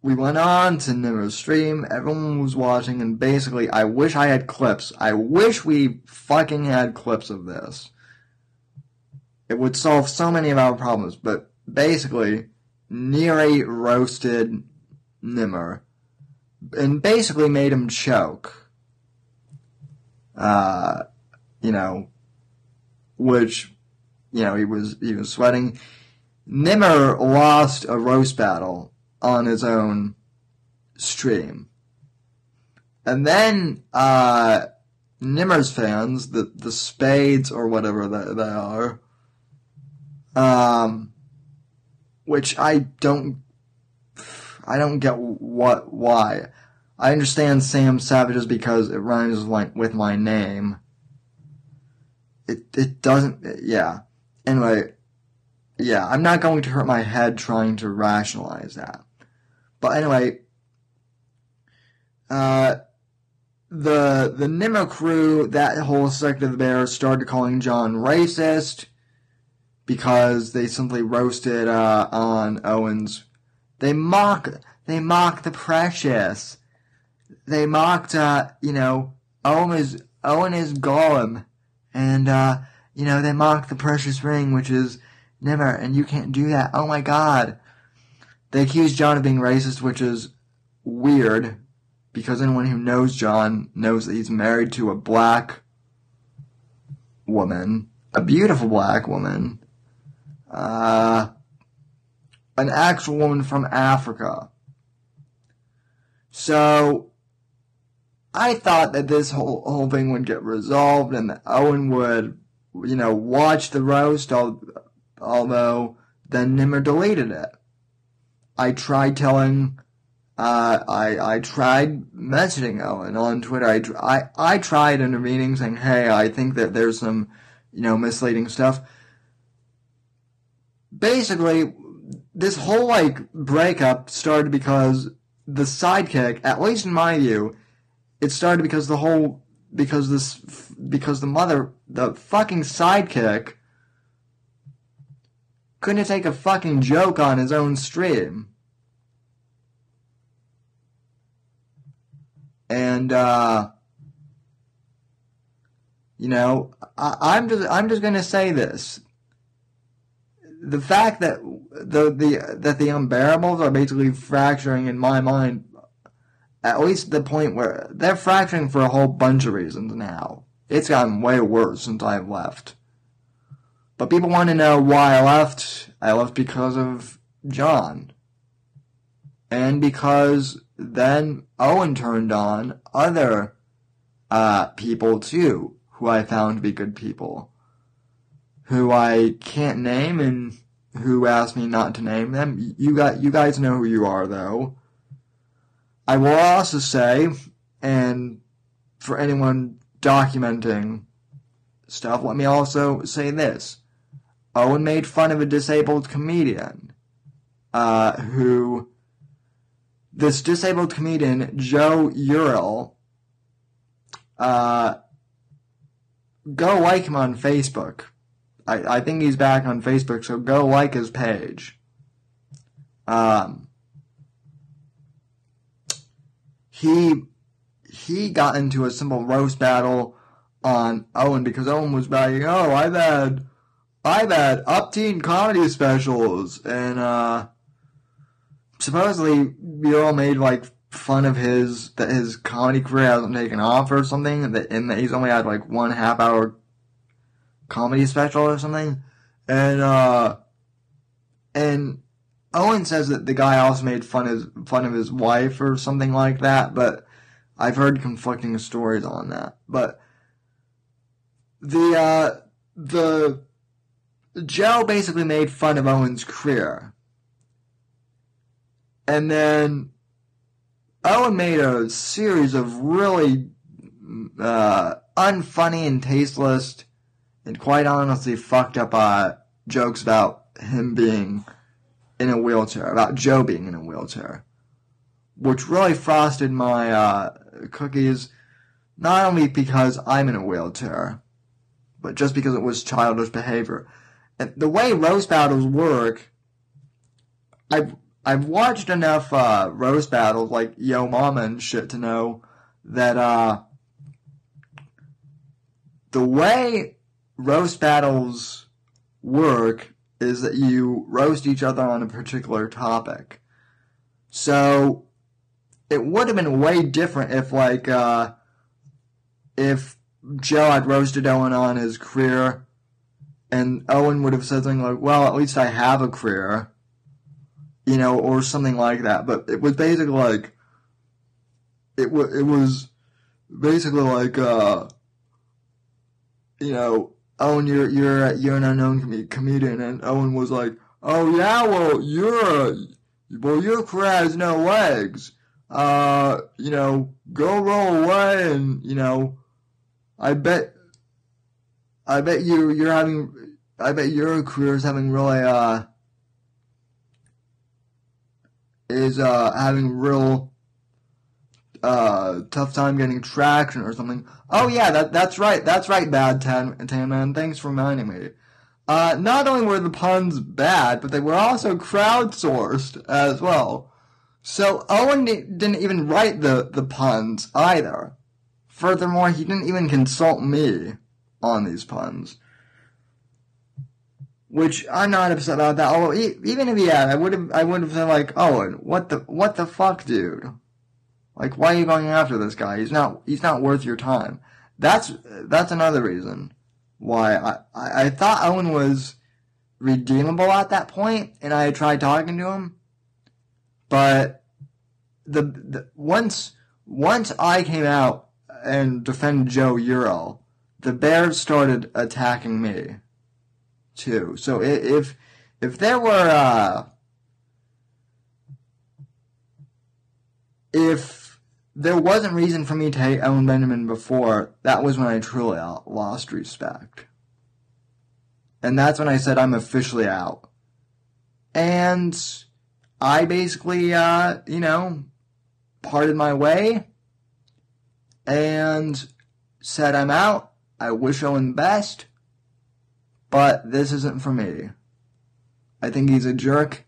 we went on to Nimmer's stream. Everyone was watching, and basically, I wish I had clips. I wish we fucking had clips of this. It would solve so many of our problems. But basically, Neary roasted Nimmer and basically made him choke. Uh, you know, which, you know, he was he was sweating. Nimmer lost a roast battle on his own stream. And then uh, Nimmer's fans, the the Spades or whatever they, they are, um, which I don't, I don't get what why. I understand Sam Savages because it rhymes with my, with my name. It it doesn't. Yeah. Anyway, yeah, I'm not going to hurt my head trying to rationalize that. But anyway, uh, the the Nimmer crew, that whole sect of the Bears, started calling John racist because they simply roasted uh, on Owens. They mock they mock the precious. They mocked uh, you know Owen is Owen is Gollum, and uh, you know they mocked the precious ring, which is Nimmer, and you can't do that. Oh my God. They accuse John of being racist, which is weird because anyone who knows John knows that he's married to a black woman, a beautiful black woman, uh, an actual woman from Africa. So, I thought that this whole whole thing would get resolved and that Owen would, you know, watch the roast, although then Nimmer deleted it. I tried telling, uh, I, I tried messaging Owen on Twitter. I, I, I tried intervening saying, hey, I think that there's some, you know, misleading stuff. Basically, this whole, like, breakup started because the sidekick, at least in my view, it started because the whole, because this, because the mother, the fucking sidekick couldn't take a fucking joke on his own stream. And uh you know, I, am just I'm just gonna say this. The fact that the the that the unbearables are basically fracturing in my mind at least the point where they're fracturing for a whole bunch of reasons now. It's gotten way worse since I've left. But people want to know why I left. I left because of John. And because then Owen turned on other uh, people too, who I found to be good people. Who I can't name and who asked me not to name them. You got you guys know who you are though. I will also say, and for anyone documenting stuff, let me also say this. Owen made fun of a disabled comedian uh, who this disabled comedian Joe Uriel uh, go like him on Facebook. I, I think he's back on Facebook, so go like his page. Um, he he got into a simple roast battle on Owen because Owen was like, "Oh, I've had I've had upteen comedy specials, and uh, supposedly all made like fun of his that his comedy career hasn't taken off or something, and that, and that he's only had like one half hour comedy special or something, and uh, and Owen says that the guy also made fun of fun of his wife or something like that, but I've heard conflicting stories on that. But the uh, the Joe basically made fun of Owen's career. And then Owen made a series of really uh, unfunny and tasteless and quite honestly fucked up uh, jokes about him being in a wheelchair, about Joe being in a wheelchair, which really frosted my uh, cookies, not only because I'm in a wheelchair, but just because it was childish behavior. The way roast battles work, I've I've watched enough uh, roast battles like Yo Mama and shit to know that uh, the way roast battles work is that you roast each other on a particular topic. So it would have been way different if like uh, if Joe had roasted Owen on his career and Owen would have said something like, "Well, at least I have a career," you know, or something like that. But it was basically like it was it was basically like uh, you know, Owen, you're you're you're an unknown com- comedian, and Owen was like, "Oh yeah, well you're well your career has no legs. Uh, you know, go roll away, and you know, I bet." I bet you you're having I bet your career is having really uh is uh having real uh tough time getting traction or something. Oh yeah, that that's right. That's right, bad Tan Tan Man. Thanks for reminding me. Uh, not only were the puns bad, but they were also crowdsourced as well. So Owen didn't even write the, the puns either. Furthermore, he didn't even consult me on these puns. Which I'm not upset about that. Although even if he had, I would have I would have said like, oh, Owen, what the what the fuck, dude? Like, why are you going after this guy? He's not he's not worth your time. That's that's another reason why I I, I thought Owen was redeemable at that point, and I tried talking to him, but the, the once once I came out and defended Joe Euro, the bears started attacking me too. So if if there were uh, if there wasn't reason for me to hate Owen Benjamin before, that was when I truly lost respect. And that's when I said I'm officially out. And I basically, uh, you know, parted my way and said I'm out. I wish Owen best. But this isn't for me. I think he's a jerk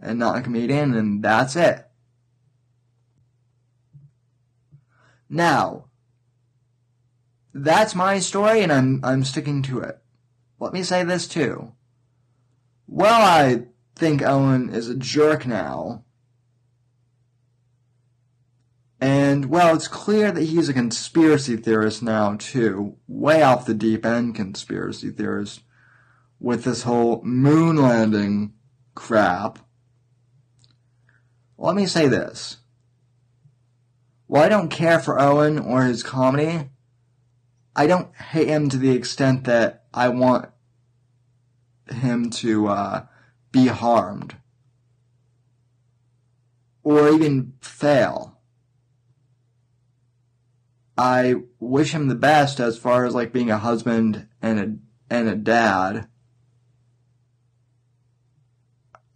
and not a comedian, and that's it. Now, that's my story, and I'm I'm sticking to it. Let me say this too. Well, I think Owen is a jerk now. And, well, it's clear that he's a conspiracy theorist now, too. Way off the deep end conspiracy theorist with this whole moon landing crap. Let me say this. While I don't care for Owen or his comedy, I don't hate him to the extent that I want him to uh, be harmed or even fail. I wish him the best as far as like being a husband and a and a dad.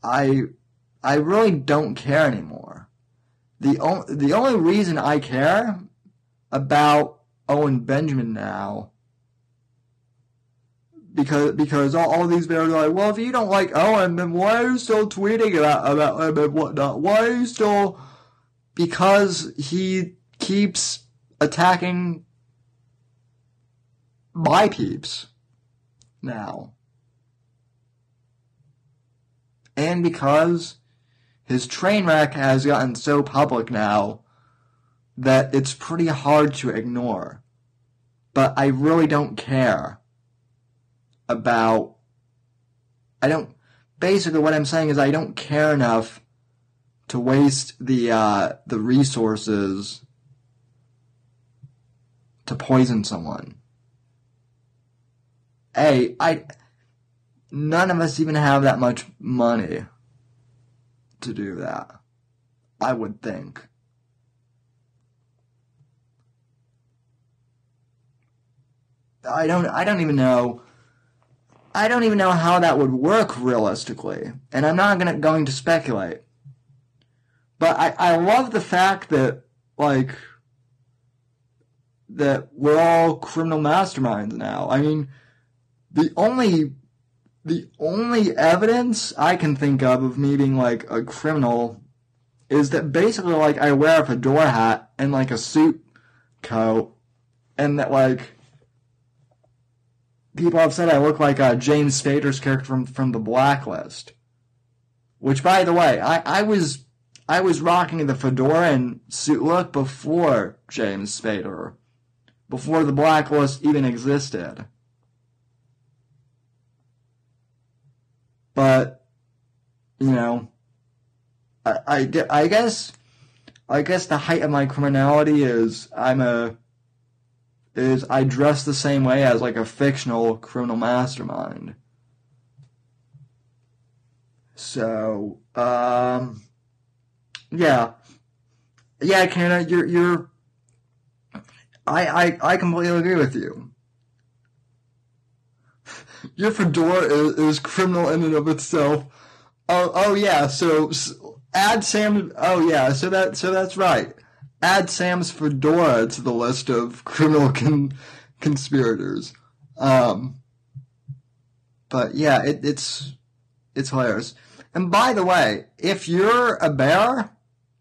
I I really don't care anymore. The only the only reason I care about Owen Benjamin now because because all, all these bears are like, well, if you don't like Owen, then why are you still tweeting about about him and whatnot? Why are you still? Because he keeps attacking my peeps now and because his train wreck has gotten so public now that it's pretty hard to ignore. But I really don't care about. I don't. Basically, what I'm saying is I don't care enough to waste the uh, the resources to poison someone. A, I none of us even have that much money to do that. I would think. I don't I don't even know I don't even know how that would work realistically. And I'm not gonna going to speculate. But I, I love the fact that like that we're all criminal masterminds now. I mean the only the only evidence I can think of of me being like a criminal is that basically like I wear a fedora hat and like a suit coat, and that like people have said I look like uh, James Spader's character from from The Blacklist. Which, by the way, I, I was I was rocking the fedora and suit look before James Spader, before The Blacklist even existed. But, you know, I, I, I guess, I guess the height of my criminality is I'm a, is I dress the same way as like a fictional criminal mastermind. So, um, yeah, yeah, Kenna, you're you're. I I I completely agree with you. Your fedora is, is criminal in and of itself. Oh oh yeah, so, so add Sam. Oh yeah, so that so that's right. Add Sam's fedora to the list of criminal con, conspirators. Um, but yeah, it, it's it's hilarious. And by the way, if you're a bear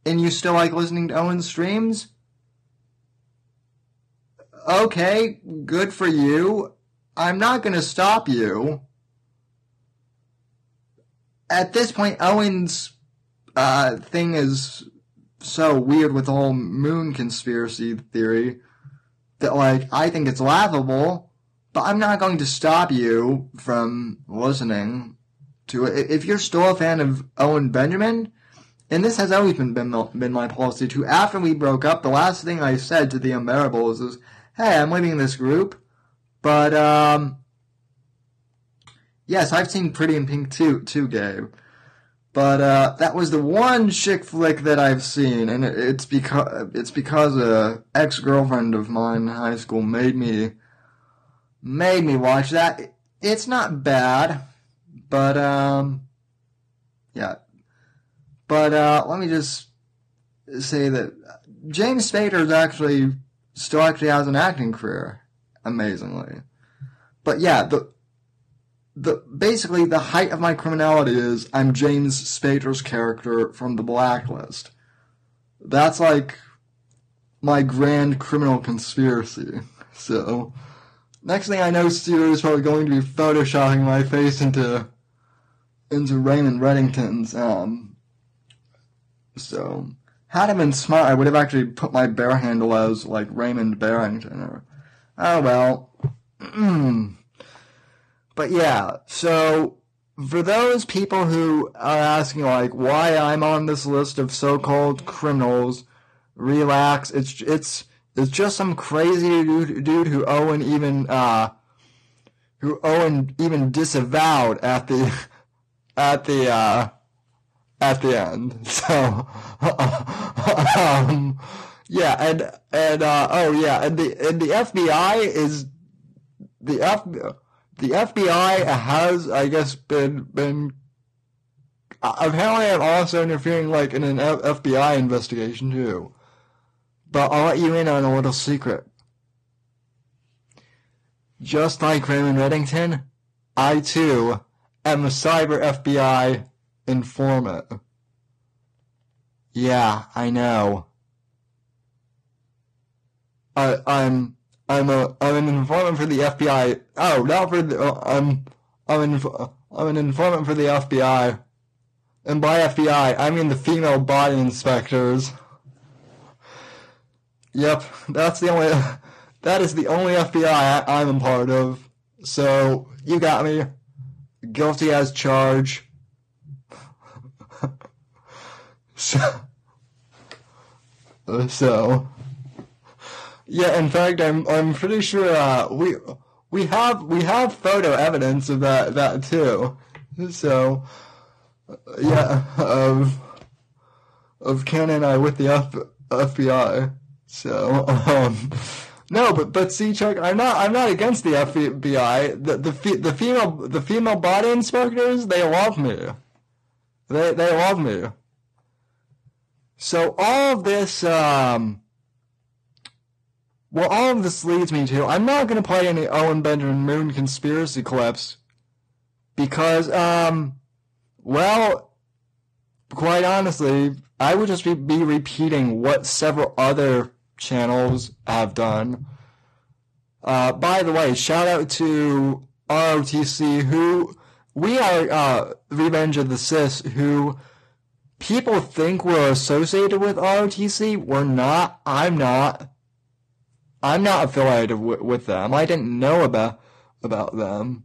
and you still like listening to Owen's streams, okay, good for you. I'm not going to stop you. At this point, Owen's uh, thing is so weird with the whole moon conspiracy theory that, like, I think it's laughable, but I'm not going to stop you from listening to it. If you're still a fan of Owen Benjamin, and this has always been, been, been my policy too, after we broke up, the last thing I said to the Unbearables is, hey, I'm leaving this group, but, um, yes, I've seen Pretty in Pink too, too, Gabe. But, uh, that was the one chick flick that I've seen, and it's because, it's because a ex-girlfriend of mine in high school made me, made me watch that. It's not bad. But um, yeah. But uh, let me just say that James Spader is actually still actually has an acting career, amazingly. But yeah, the the basically the height of my criminality is I'm James Spader's character from The Blacklist. That's like my grand criminal conspiracy. So next thing I know, Stuart is probably going to be photoshopping my face into into Raymond Reddington's. Um, so had I been smart, I would have actually put my bear handle as like Raymond Barrington. Or, oh well. but yeah, so for those people who are asking like why I'm on this list of so-called criminals, relax. It's it's it's just some crazy dude, dude who Owen even uh who Owen even disavowed at the at the uh, at the end. So, um, yeah, and and uh, oh yeah, and the and the FBI is the F the FBI has I guess been been apparently I'm also interfering like in an F- FBI investigation too. But I'll let you in on a little secret. Just like Raymond Reddington, I too am a cyber FBI informant. Yeah, I know. I, I'm I'm a I'm an informant for the FBI. Oh, not for the uh, I'm I'm an I'm an informant for the FBI. And by FBI, I mean the female body inspectors. Yep, that's the only that is the only FBI I, I'm a part of. So you got me guilty as charged. So, so, yeah. In fact, I'm I'm pretty sure uh, we we have we have photo evidence of that that too. So, yeah, of of Ken and I with the F, FBI. So, um, no, but but see, Chuck, I'm not I'm not against the FBI. The the the female the female body inspectors they love me. They they love me. So all of this, um, well, all of this leads me to I'm not going to play any Owen Benjamin Moon conspiracy clips because, um, well, quite honestly, I would just be, be repeating what several other channels have done. Uh, by the way, shout out to ROTC who we are uh, Revenge of the Cis who people think we're associated with ROTS. We're not. I'm not. I'm not affiliated with, with them. I didn't know about about them.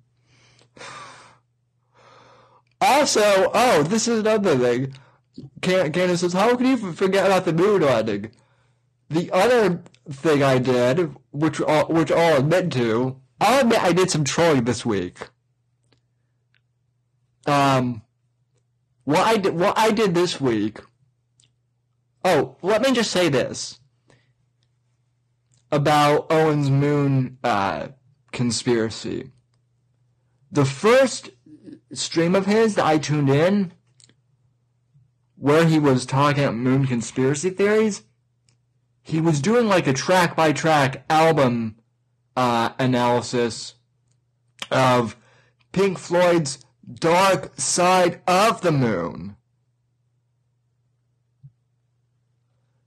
Also, oh, this is another thing. Can- Candace says, how can you forget about the moon landing? The other thing I did, which I'll, which I'll admit to, I'll admit I did some trolling this week. Um, what I did, what I did this week. Oh, let me just say this about Owen's moon uh, conspiracy. The first stream of his that I tuned in, where he was talking about moon conspiracy theories, he was doing like a track by track album uh, analysis of Pink Floyd's Dark Side of the Moon.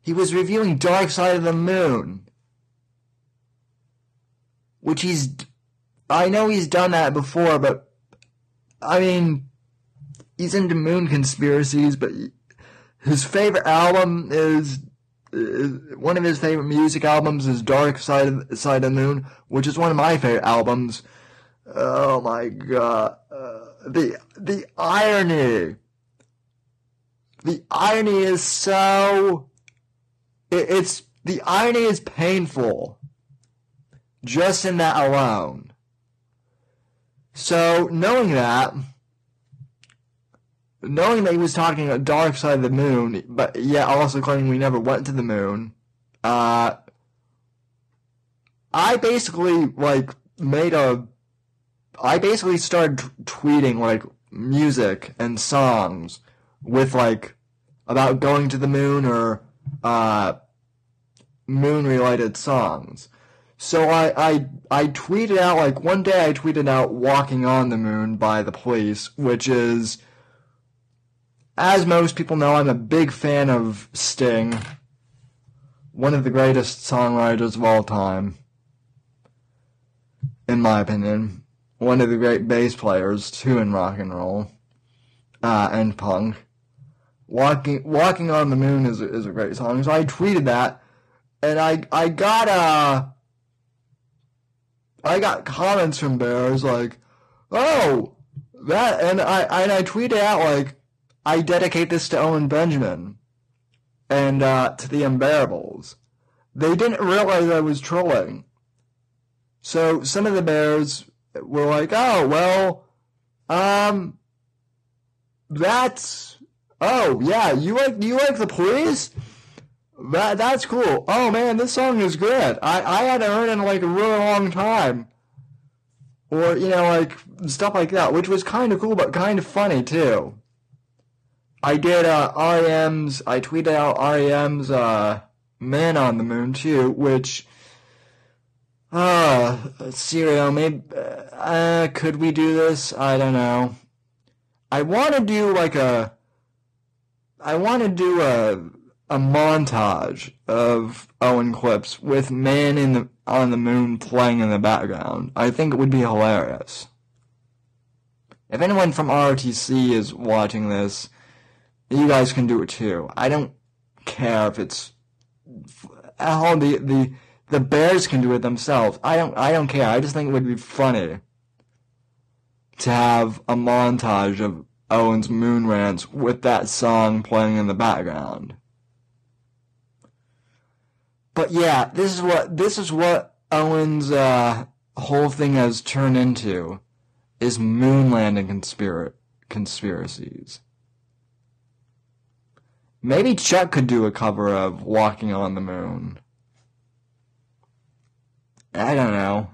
He was reviewing Dark Side of the Moon. Which he's. I know he's done that before, but. I mean. He's into moon conspiracies, but his favorite album is. is one of his favorite music albums is Dark Side of, Side of the Moon, which is one of my favorite albums. Oh my god. Uh, the the irony. The irony is so it, it's the irony is painful just in that alone. So knowing that knowing that he was talking about dark side of the moon, but yet also claiming we never went to the moon, uh I basically like made a I basically started t- tweeting like music and songs with like about going to the moon or uh, moon related songs. So I, I I tweeted out like one day I tweeted out "Walking on the Moon" by the Police, which is, as most people know, I'm a big fan of Sting, one of the greatest songwriters of all time, in my opinion one of the great bass players too in rock and roll uh, and punk. Walking Walking on the Moon is is a great song. So I tweeted that, and I I got uh I got comments from bears like, oh that, and I and I tweeted out like I dedicate this to Owen Benjamin and uh, to the Unbearables. They didn't realize I was trolling. So some of the bears were like, oh, well, um, that's, oh, yeah, you like, you like the police? That, that's cool. Oh man, this song is good. I, I hadn't heard it in like a really long time. Or, you know, like, stuff like that, which was kind of cool, but kind of funny too. I did, uh, REM's, I tweeted out REM's, uh, Man on the Moon too, which, uh, Serial, maybe, uh, Uh, could we do this? I don't know. I want to do like a, I want to do a, a montage of Owen clips with Man in the, on the Moon playing in the background. I think it would be hilarious. If anyone from ROTS is watching this, you guys can do it too. I don't care if it's, hell, the, the, the Bears can do it themselves. I don't I don't care. I just think it would be funny to have a montage of Owen's moon rants with that song playing in the background. But yeah, this is what this is what Owen's uh, whole thing has turned into is moon landing conspira- conspiracies. Maybe Chuck could do a cover of Walking on the Moon. I don't know.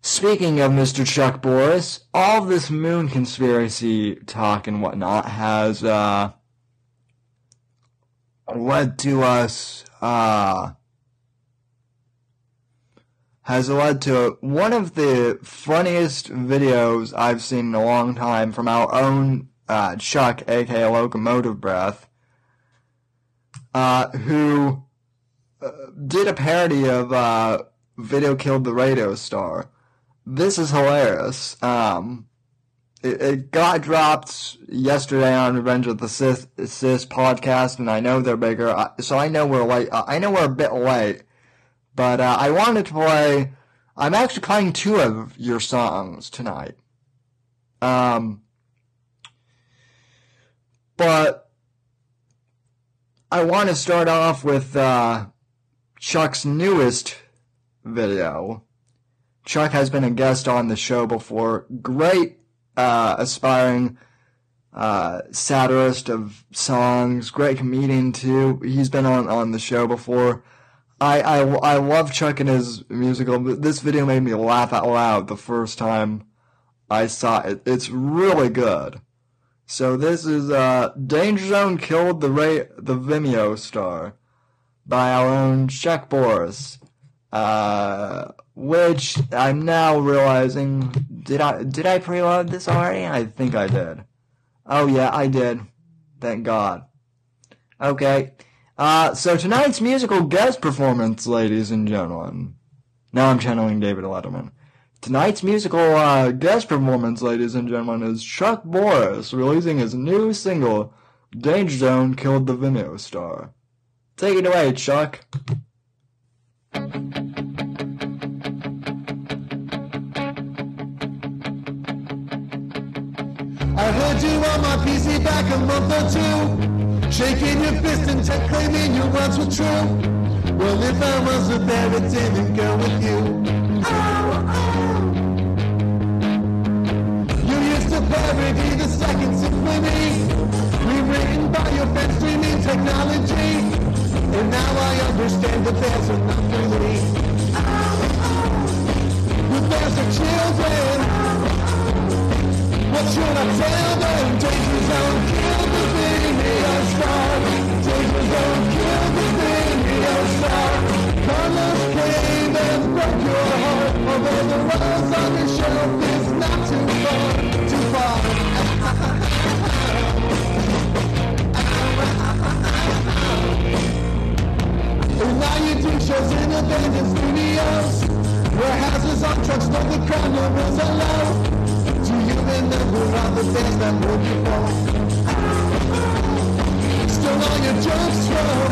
Speaking of Mr. Chuck Boris, all this moon conspiracy talk and whatnot has uh, led to us uh, has led to one of the funniest videos I've seen in a long time from our own uh, Chuck, aka Locomotive Breath, uh, who uh, did a parody of uh, Video Killed the Radio Star. This is hilarious. Um, it, it got dropped yesterday on Revenge of the Sith, Sith podcast, and I know they're bigger, so I know we're late. I know we're a bit late but uh, I wanted to play. I'm actually playing two of your songs tonight. Um, but I want to start off with uh, Chuck's newest video. Chuck has been a guest on the show before. Great uh, aspiring uh, satirist of songs. Great comedian too. He's been on on the show before. I, I, I love Chuck and his musical. This video made me laugh out loud the first time I saw it. It's really good. So this is uh, Danger Zone killed the the Vimeo star by our own Chuck Boris, uh, which I'm now realizing did I did I preload this already? I think I did. Oh yeah, I did. Thank God. Okay. Uh, so tonight's musical guest performance, ladies and gentlemen. Now I'm channeling David Letterman. Tonight's musical uh, guest performance, ladies and gentlemen, is Chuck Boris releasing his new single, Danger Zone Killed the Vimeo Star. Take it away, Chuck. I heard you on my PC back a month or two, shaking your fist and t- claiming your words were true. Well, if I was a bear, it didn't go with you. You used to parody the second symphony, rewritten by your fence streaming technology. And now I understand that there's enough for me. The bears are children. What should I tell them? Danger zone, kill the video oh, star. Danger zone, kill the oh, came and broke your heart. Although the rose on your shelf is not too far, too far. In on trucks, the numbers are low. Remember all the days that moved you from? Still all your jokes from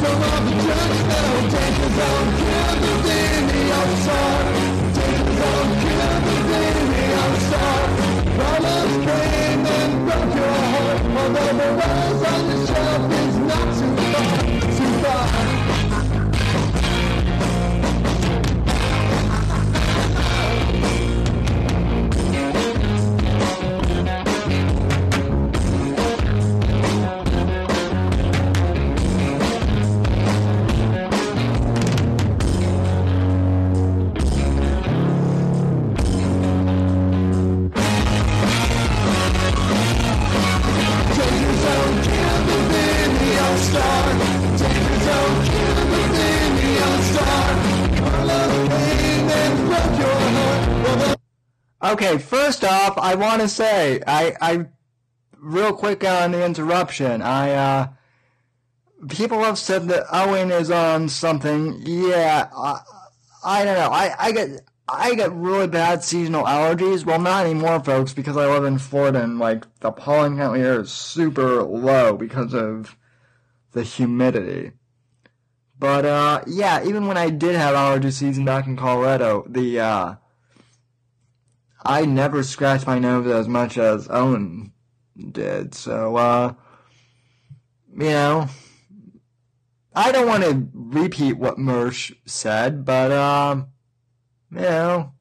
From all the jokes now Danger zone, kill the video star Danger zone, kill the video star Problems came and broke your heart Although the rose on the shelf is not too far, too far Okay, first off, I want to say, I, I, real quick on the interruption, I, uh, people have said that Owen is on something. Yeah, I, I don't know. I, I get, I get really bad seasonal allergies. Well, not anymore, folks, because I live in Florida and, like, the pollen count here is super low because of the humidity. But, uh, yeah, even when I did have allergy season back in Colorado, the, uh, I never scratched my nose as much as Owen did, so, uh, you know, I don't want to repeat what Mersh said, but, um, you know,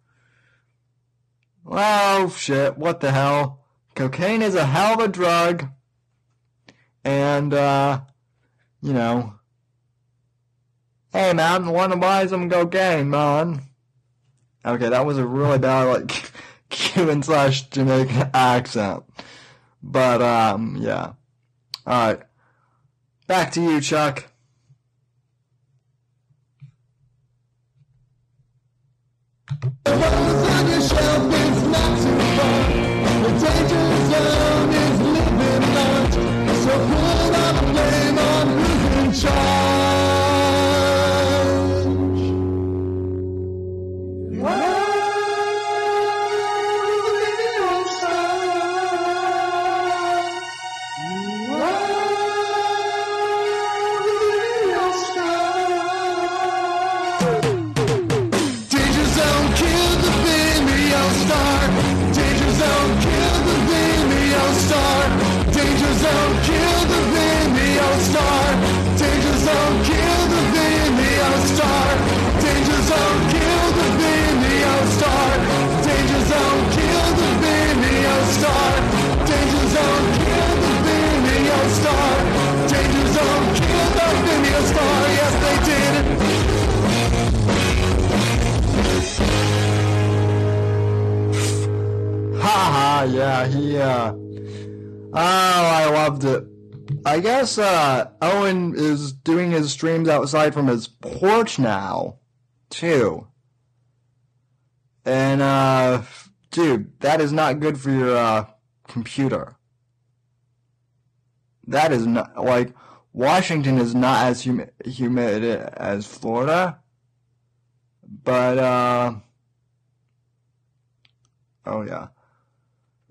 well, shit, what the hell? Cocaine is a hell of a drug, and, uh, you know, hey man, wanna buy some cocaine, man? Okay, that was a really bad, like, Cuban slash Jamaican accent. But um, yeah. All right, back to you, Chuck. yeah, he, uh. Oh, I loved it. I guess, uh, Owen is doing his streams outside from his porch now, too. And, uh, dude, that is not good for your, uh, computer. That is not, like, Washington is not as humi- humid as Florida. But, uh, oh yeah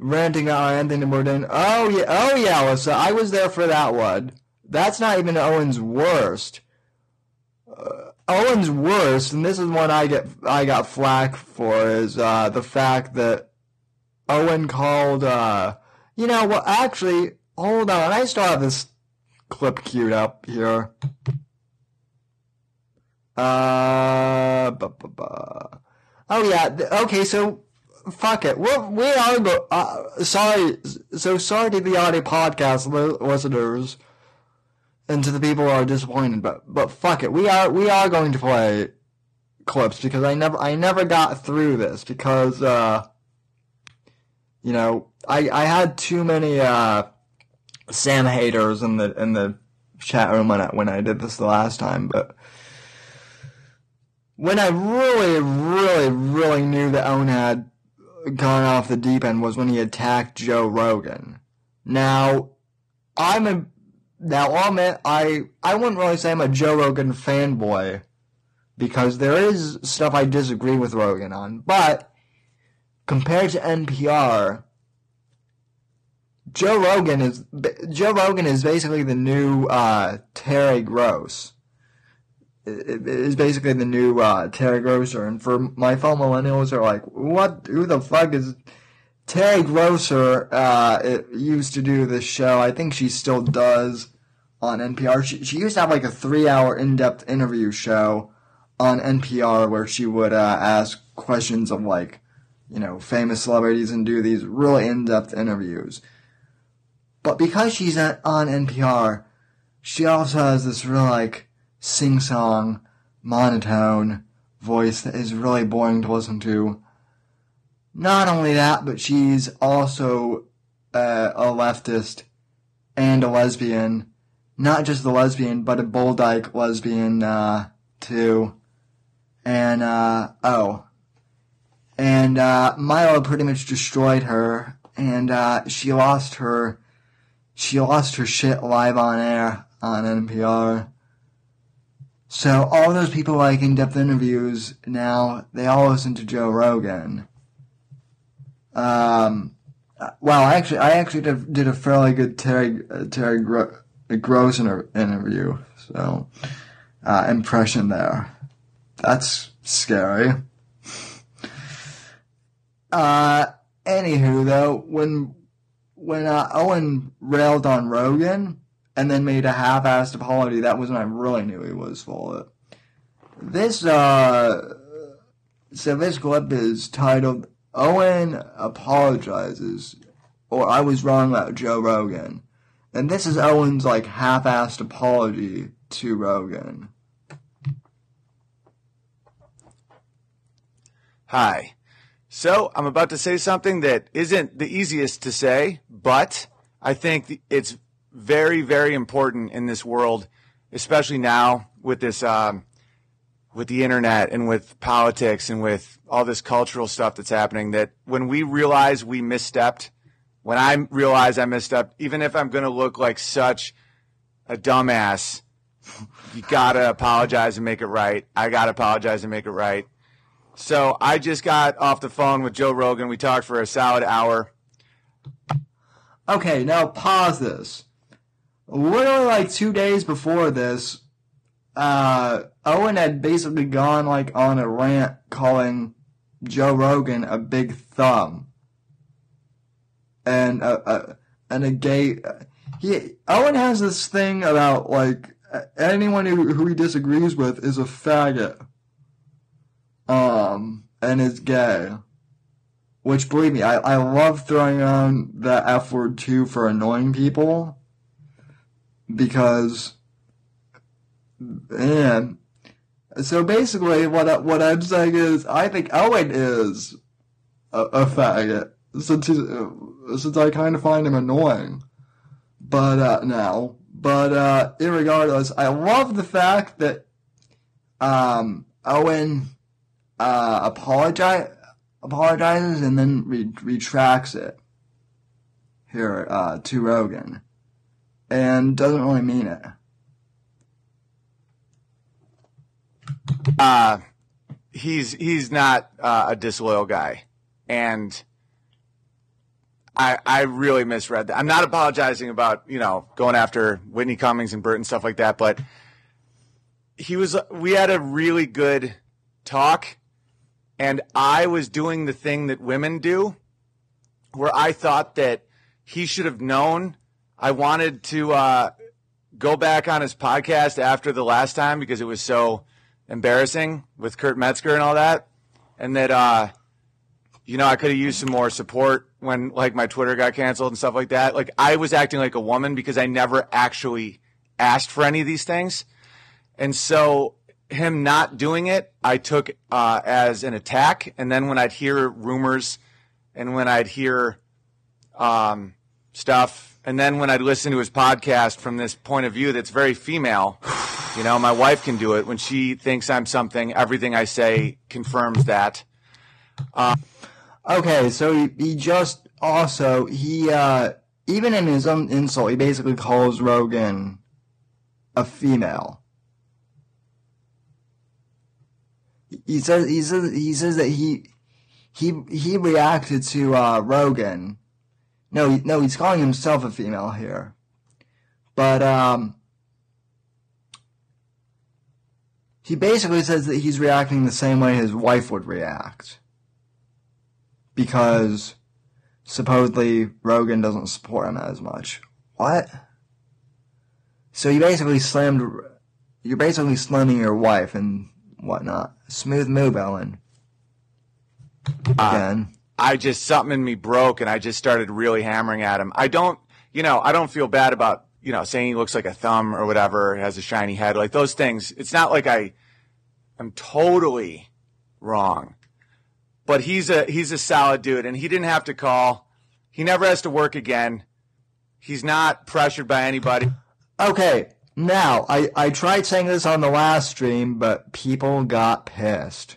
ranting on Anthony Bourdain. Oh yeah, oh yeah, Alyssa, I was there for that one. That's not even Owen's worst. Uh, Owen's worst, and this is one I get I got flack for, is uh, the fact that Owen called. Uh, you know, well, actually, hold on, I still have this clip queued up here. Uh, bu- bu- bu- oh yeah, okay, so fuck it. We're, we are go- uh, sorry. So sorry to the audio podcast li- listeners and to the people who are disappointed, but but fuck it. We are we are going to play clips because I never I never got through this because uh you know I I had too many uh Sam haters in the in the chat room when I when I did this the last time, but when I really, really, really knew that Owen had gone off the deep end was when he attacked Joe Rogan. Now, I'm a now I'll admit I I wouldn't really say I'm a Joe Rogan fanboy because there is stuff I disagree with Rogan on, but compared to NPR, Joe Rogan is Joe Rogan is basically the new uh, Terry Gross. Is basically the new uh, Terry Grosser, and for my fellow millennials are like, what? Who the fuck is Terry Grosser? Uh, used to do this show. I think she still does on NPR. She, she used to have like a three-hour in-depth interview show on NPR where she would uh, ask questions of like, you know, famous celebrities and do these really in-depth interviews. But because she's on NPR, she also has this real like sing-song, monotone voice that is really boring to listen to. Not only that, but she's also uh, a leftist and a lesbian. Not just the lesbian, but a bull dyke lesbian, uh, too. And, uh, oh. And, uh, Milo pretty much destroyed her, and, uh, she lost her, she lost her shit live on air on NPR. So all those people like in-depth interviews now, they all listen to Joe Rogan. Um, well, actually, I actually did, did a fairly good Terry uh, Terry Gro- Gross inter- interview, so uh, impression there. That's scary. Uh, anywho, though, when when uh, Owen railed on Rogan and then made a half-assed apology, that was when I really knew he was full of it. This uh, so this clip is titled "Owen apologizes," or "I was wrong about Joe Rogan," and this is Owen's like half-assed apology to Rogan. Hi. So I'm about to say something that isn't the easiest to say, but I think it's very, very important in this world, especially now with this um, with the internet and with politics and with all this cultural stuff that's happening that when we realize we misstepped, when I realize I misstepped, even if I'm going to look like such a dumbass, you gotta apologize and make it right. I gotta apologize and make it right. So I just got off the phone with Joe Rogan. We talked for a solid hour. Okay, now pause this. Literally like two days before this, uh, Owen had basically gone like on a rant calling Joe Rogan a big thumb. And, uh, uh and a gay, he, Owen has this thing about like, anyone who, who he disagrees with is a faggot. Um, and is gay. Which, believe me, I, I love throwing on the F word too for annoying people. Because, man. So basically, what, what I'm saying is, I think Owen is a, a faggot. Since, he's, since I kind of find him annoying. But, uh, now. But, uh, irregardless, I love the fact that, um, Owen, uh, apologize, apologizes and then re- retracts it here uh, to Rogan, and doesn't really mean it. Uh, he's he's not uh, a disloyal guy, and I I really misread that. I'm not apologizing about you know going after Whitney Cummings and Bert and stuff like that, but he was. We had a really good talk and I was doing the thing that women do, where I thought that he should have known. I wanted to uh, go back on his podcast after the last time because it was so embarrassing with Kurt Metzger and all that, and that uh, you know I could have used some more support when like my Twitter got canceled and stuff like that. Like I was acting like a woman because I never actually asked for any of these things, and so him not doing it, I took uh, as an attack. And then when I'd hear rumors and when I'd hear um, stuff, and then when I'd listen to his podcast from this point of view that's very female, you know, my wife can do it. When she thinks I'm something, everything I say confirms that. Uh, okay, so he, just also, he, uh, even in his own insult, he basically calls Rogan a female. he says he says he says that he he he reacted to uh, Rogan. No, he, no, he's calling himself a female here, but um, he basically says that he's reacting the same way his wife would react because supposedly Rogan doesn't support him as much. What? So you basically slammed. You're basically slamming your wife and whatnot. Smooth move, Ellen. Again. Uh, I just something in me broke, and I just started really hammering at him. I don't, you know, I don't feel bad about you know saying he looks like a thumb or whatever, has a shiny head, like those things. It's not like I am totally wrong, but he's a he's a solid dude, and he didn't have to call. He never has to work again. He's not pressured by anybody. Okay, now, I, I tried saying this on the last stream, but people got pissed.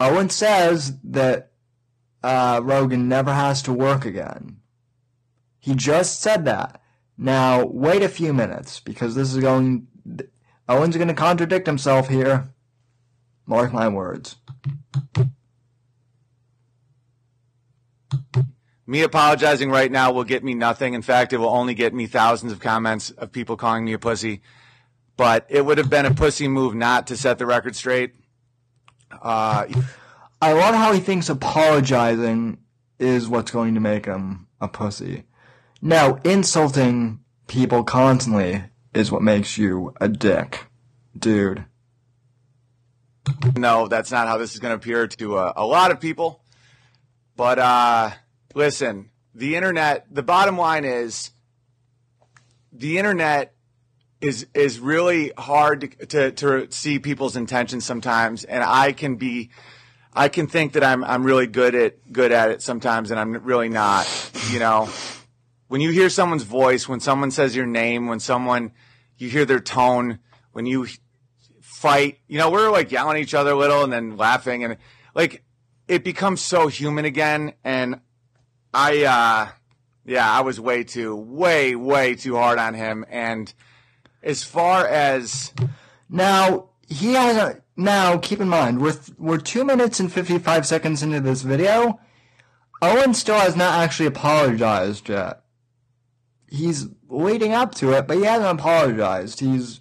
Owen says that uh, Rogan never has to work again. He just said that. Now, wait a few minutes, because this is going. Owen's going to contradict himself here. Mark my words. Me apologizing right now will get me nothing. In fact, it will only get me thousands of comments of people calling me a pussy. But it would have been a pussy move not to set the record straight. Uh, I love how he thinks apologizing is what's going to make him a pussy. Now, insulting people constantly is what makes you a dick, dude. No, that's not how this is going to appear to uh, a lot of people. But uh, listen, the internet, the bottom line is the internet is is really hard to, to, to see people's intentions sometimes and I can be I can think that I'm I'm really good at good at it sometimes and I'm really not, you know. When you hear someone's voice, when someone says your name, when someone you hear their tone, when you fight. You know, we're like yelling at each other a little and then laughing and like it becomes so human again. And I, uh, yeah, I was way too, way, way too hard on him. And as far as Now he has a. Now keep in mind we're th- we're two minutes and fifty five seconds into this video. Owen still has not actually apologized yet. He's leading up to it, but he hasn't apologized. He's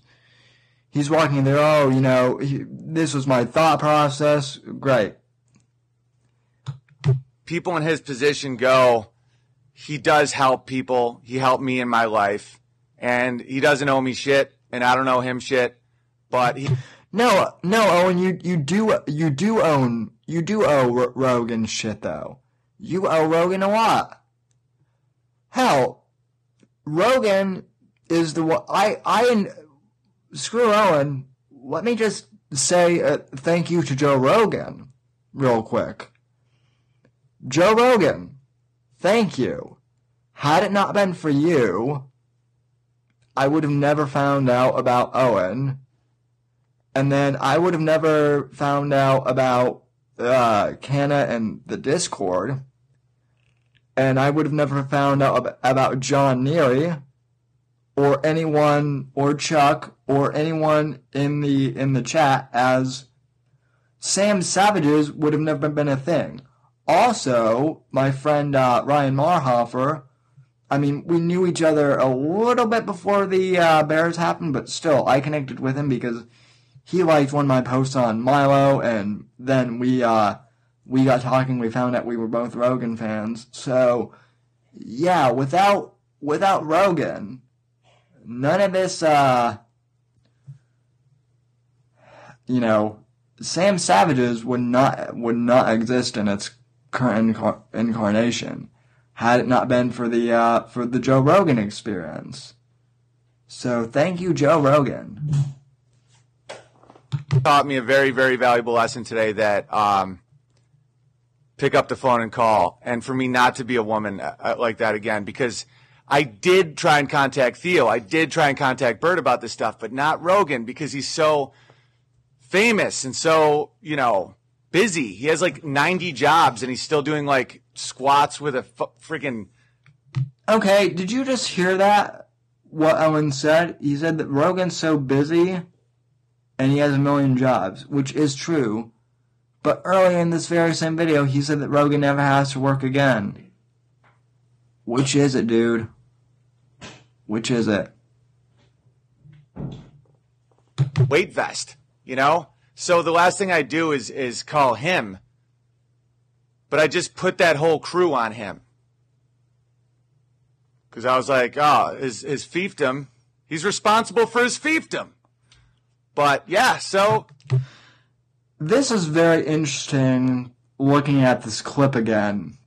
he's walking there. Oh, you know, he, this was my thought process. Great. people in his position go, he does help people. He helped me in my life, and he doesn't owe me shit, and I don't owe him shit. But he, No, no, Owen, you you do you do own you do owe R- Rogan shit though. You owe Rogan a lot. Hell, Rogan is the one. I I screw Owen. Let me just say uh, thank you to Joe Rogan, real quick. Joe Rogan, thank you. Had it not been for you, I would have never found out about Owen and then I would have never found out about uh, Canna and the Discord, and I would have never found out ab- about John Neary, or anyone, or Chuck, or anyone in the in the chat as Sam Savages would have never been a thing. Also, my friend uh, Ryan Marhofer. I mean, we knew each other a little bit before the uh, Bears happened, but still, I connected with him because he liked one of my posts on Milo, and then we uh we got talking. We found out we were both Rogan fans. So yeah, without without Rogan, none of this uh you know Sam Savages would not would not exist in its current incar- incarnation had it not been for the uh for the Joe Rogan experience. So thank you, Joe Rogan. Taught me a very, very valuable lesson today that um, pick up the phone and call, and for me not to be a woman uh, uh, like that again, because I did try and contact Theo, I did try and contact Bert about this stuff, but not Rogan because he's so famous and so you know busy. He has like ninety jobs, and he's still doing like squats with a f- freaking. Okay, did you just hear that? What Owen said? He said that Rogan's so busy and he has a million jobs, which is true. But earlier in this very same video, he said that Rogan never has to work again. Which is it, dude? Which is it? weight vest, you know? So the last thing I do is is call him. But I just put that whole crew on him. Cuz I was like, ah, "Oh, his his fiefdom, he's responsible for his fiefdom." But yeah, so This is very interesting looking at this clip again.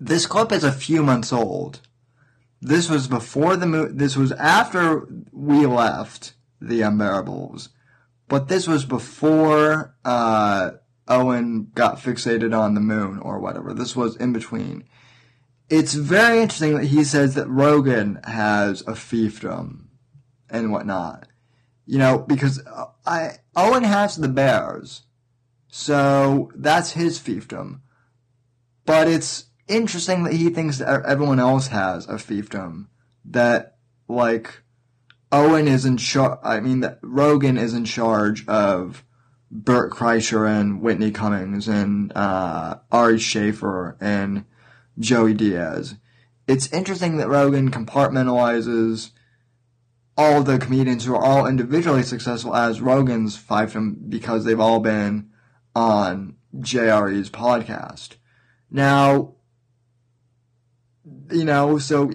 This clip is a few months old. This was before the mo- this was after we left the Unbearables. But this was before uh, Owen got fixated on the moon or whatever. This was in between. It's very interesting that he says that Rogan has a fiefdom and whatnot you know, because uh, I Owen has the Bears, so that's his fiefdom. But it's interesting that he thinks that everyone else has a fiefdom. That like Owen is in charge. I mean, that Rogan is in charge of Bert Kreischer and Whitney Cummings and uh, Ari Shaffir and Joey Diaz. It's interesting that Rogan compartmentalizes all the comedians who are all individually successful as Rogan's fiefdom because they've all been on JRE's podcast. Now, you know, so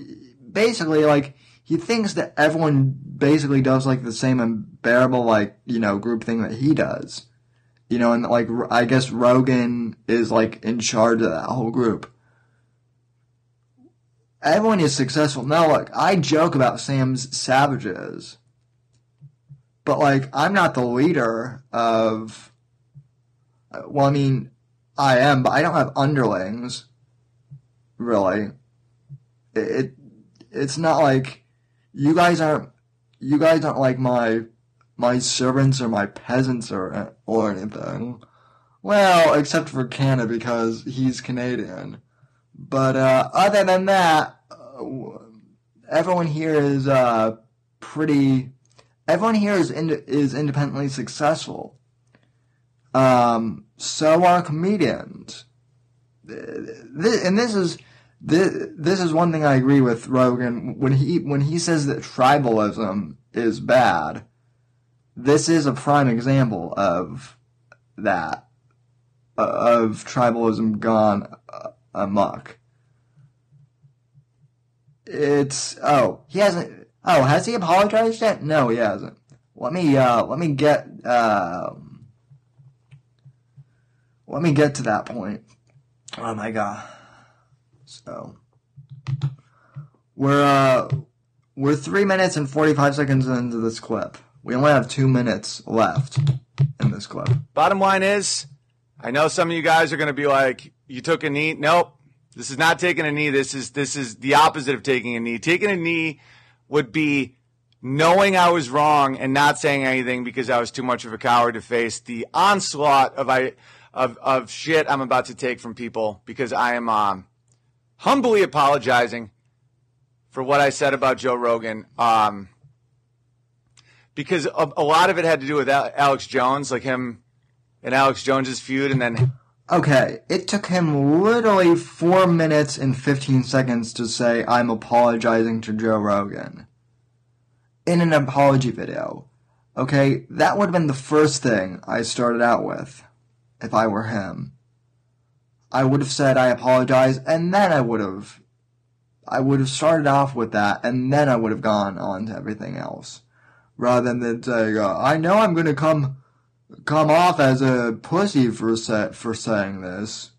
basically, like, he thinks that everyone basically does, like, the same unbearable, like, you know, group thing that he does. You know, and, like, I guess Rogan is, like, in charge of that whole group everyone is successful. Now, look, I joke about Sam's savages, but like, I'm not the leader of. Well, I mean, I am, but I don't have underlings. Really, it, it it's not like you guys aren't. You guys aren't like my my servants or my peasants or or anything. Well, except for Canada because he's Canadian. But uh, other than that, uh, everyone here is uh, pretty. Everyone here is ind- is independently successful. Um, so are comedians. And this is this, this is one thing I agree with Rogan when he when he says that tribalism is bad. This is a prime example of that of tribalism gone amok. It's oh he hasn't oh has he apologized yet? No, he hasn't. Let me uh let me get uh let me get to that point. Oh my god. So we're uh we're three minutes and forty five seconds into this clip. We only have two minutes left in this clip. Bottom line is, I know some of you guys are going to be like, "You took a knee." Nope, this is not taking a knee. This is this is the opposite of taking a knee. Taking a knee would be knowing I was wrong and not saying anything because I was too much of a coward to face the onslaught of I of of shit I'm about to take from people because I am um, humbly apologizing for what I said about Joe Rogan. Um, because a, a lot of it had to do with Alex Jones, like him and Alex Jones's feud, and then Okay, it took him literally four minutes and 15 seconds to say, I'm apologizing to Joe Rogan. In an apology video. Okay, that would have been the first thing I started out with, if I were him. I would have said, I apologize, and then I would have, I would have started off with that, and then I would have gone on to everything else. Rather than saying, uh, I know I'm gonna come, come off as a pussy for sa- for saying this,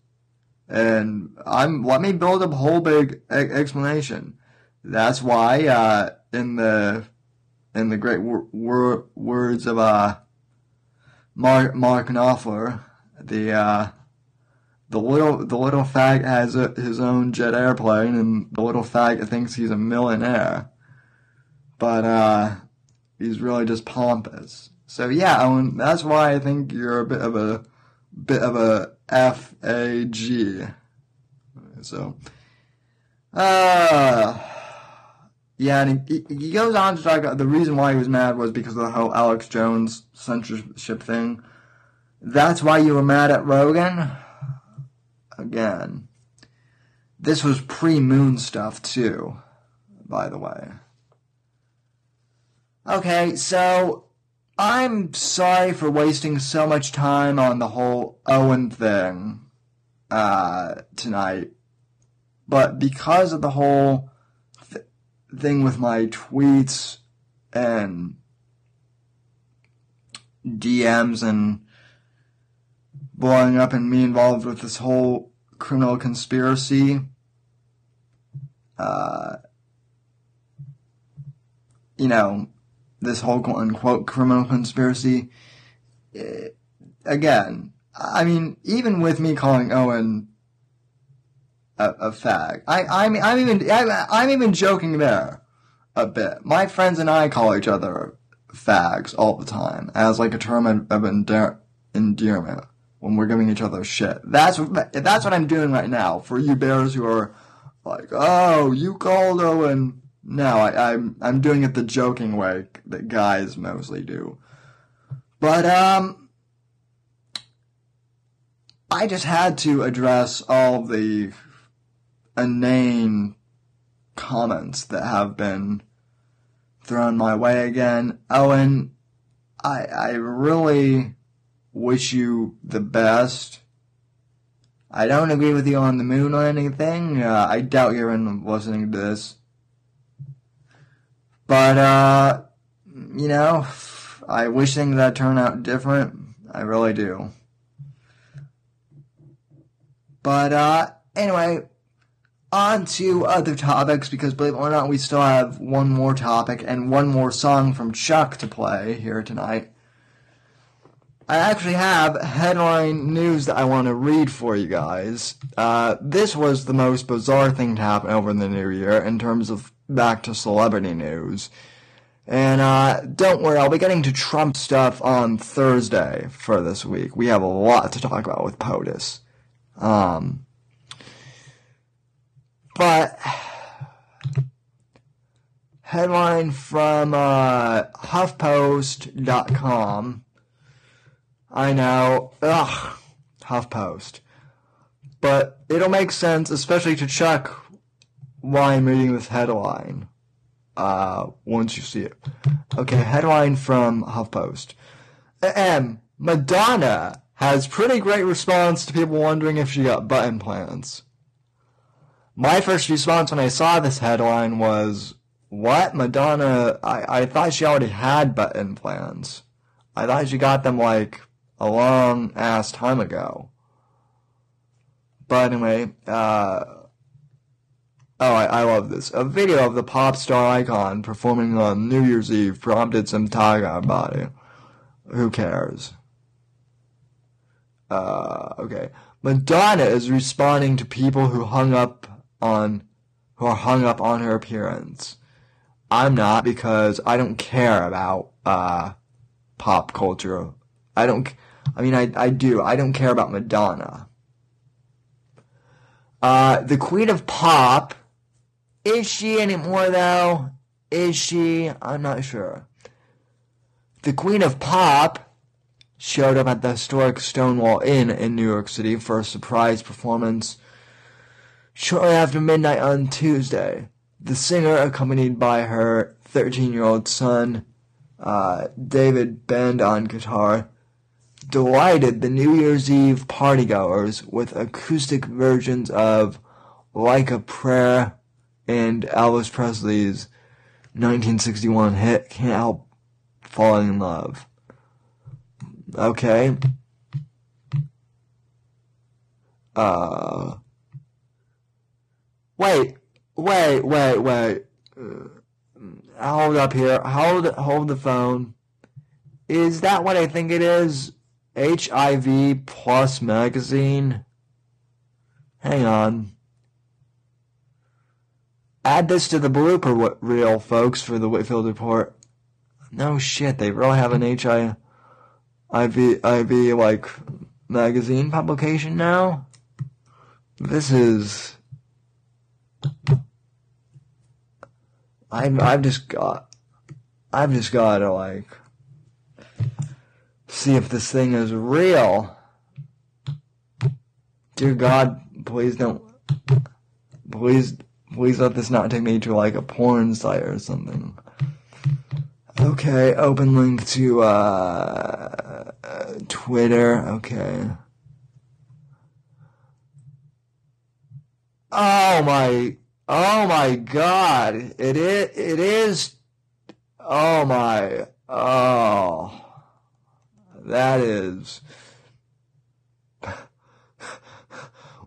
and I'm let me build a whole big e- explanation. That's why uh, in the in the great wor- wor- words of uh, Mark Mark Knopfler, the uh, the little the little fag has a, his own jet airplane, and the little fag thinks he's a millionaire, but uh, he's really just pompous. So yeah, Owen, that's why I think you're a bit of a bit of a F A G. So, uh, yeah, and he, he goes on to talk about the reason why he was mad was because of the whole Alex Jones censorship thing. That's why you were mad at Rogan? Again. This was pre moon stuff, too, by the way. Okay, so I'm sorry for wasting so much time on the whole Owen thing uh, tonight, but because of the whole th- thing with my tweets and DMs and blowing up and me involved with this whole criminal conspiracy, uh, you know, this whole quote unquote criminal conspiracy. eh, again, I mean, even with me calling Owen a, a fag, I, I'm, I'm even, I'm, I'm even joking there a bit. My friends and I call each other fags all the time as like a term of, of endear, endearment when we're giving each other shit. That's that's what I'm doing right now for you bears who are like, oh, you called Owen. No, I, I'm I'm doing it the joking way that guys mostly do. But um, I just had to address all the inane comments that have been thrown my way again. Owen, I I really wish you the best. I don't agree with you on the moon or anything. Uh, I doubt you're in listening to this. But, uh, you know, I wish things had turned out different. I really do. But, uh, anyway, on to other topics because believe it or not, we still have one more topic and one more song from Chuck to play here tonight. I actually have headline news that I want to read for you guys. Uh, this was the most bizarre thing to happen over the new year in terms of back to celebrity news. And uh, don't worry, I'll be getting to Trump stuff on Thursday for this week. We have a lot to talk about with POTUS. Um, but headline from uh, HuffPost.com. I know, ugh, HuffPost. But it'll make sense, especially to Chuck, why I'm reading this headline. Uh, once you see it. Okay, headline from HuffPost. M. Madonna has pretty great response to people wondering if she got butt implants. My first response when I saw this headline was, what? Madonna, I, I thought she already had butt implants. I thought she got them like a long ass time ago. But anyway, uh, oh, I, I love this. A video of the pop star icon performing on New Year's Eve prompted some about it. Who cares? Uh, okay. Madonna is responding to people who hung up on, who are hung up on her appearance. I'm not because I don't care about, uh, pop culture. I don't, I mean, I, I do. I don't care about Madonna. Uh, the Queen of Pop, is she anymore though? Is she? I'm not sure. The Queen of Pop showed up at the historic Stonewall Inn in New York City for a surprise performance shortly after midnight on Tuesday. The singer, accompanied by her 13 year old son, uh, David Banda on guitar, delighted the New Year's Eve partygoers with acoustic versions of Like a Prayer and Elvis Presley's 1961 hit Can't Help Falling in Love. Okay. Uh. Wait, wait, wait, wait. Uh, hold up here. Hold, hold the phone. Is that what I think it is? HIV Plus Magazine? Hang on. Add this to the blooper reel, folks, for the Whitfield Report. No shit, they really have an HIV, IV, like, magazine publication now? This is... I've, I've just got... I've just gotta, like see if this thing is real. Dear God, please don't, please, please let this not take me to like a porn site or something. Okay, open link to, uh, Twitter, okay. Oh my, oh my God, it is, it is, oh my, oh. That is.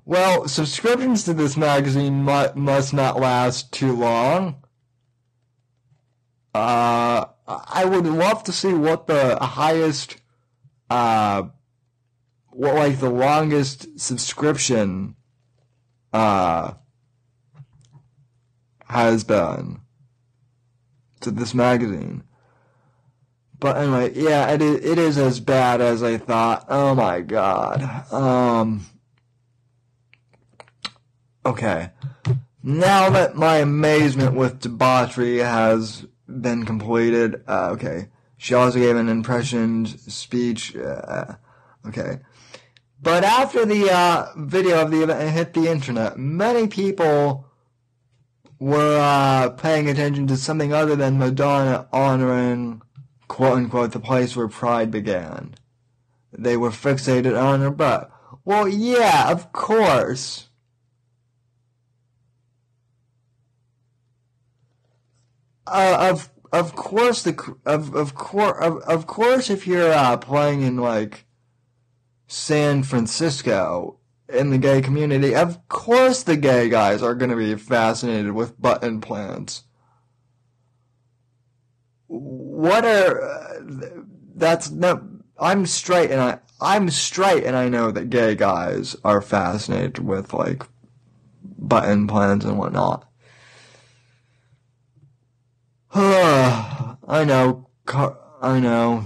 Well, subscriptions to this magazine mu- must not last too long. Uh, I would love to see what the highest, uh, what like the longest subscription, uh, has been to this magazine. But anyway, yeah, it is, it is as bad as I thought. Oh my god. Um. Okay. Now that my amazement with debauchery has been completed, uh, okay. She also gave an impression speech. Uh, okay. But after the uh, video of the event hit the internet, many people were uh, paying attention to something other than Madonna honoring the place where pride began. They were fixated on her butt. Well, yeah, of course. Uh, of of course the of of course of, of course if you're uh, playing in like San Francisco in the gay community, of course the gay guys are going to be fascinated with butt implants what are uh, that's no I'm straight and I I'm straight and I know that gay guys are fascinated with like button plans and whatnot. I know. Car- I know.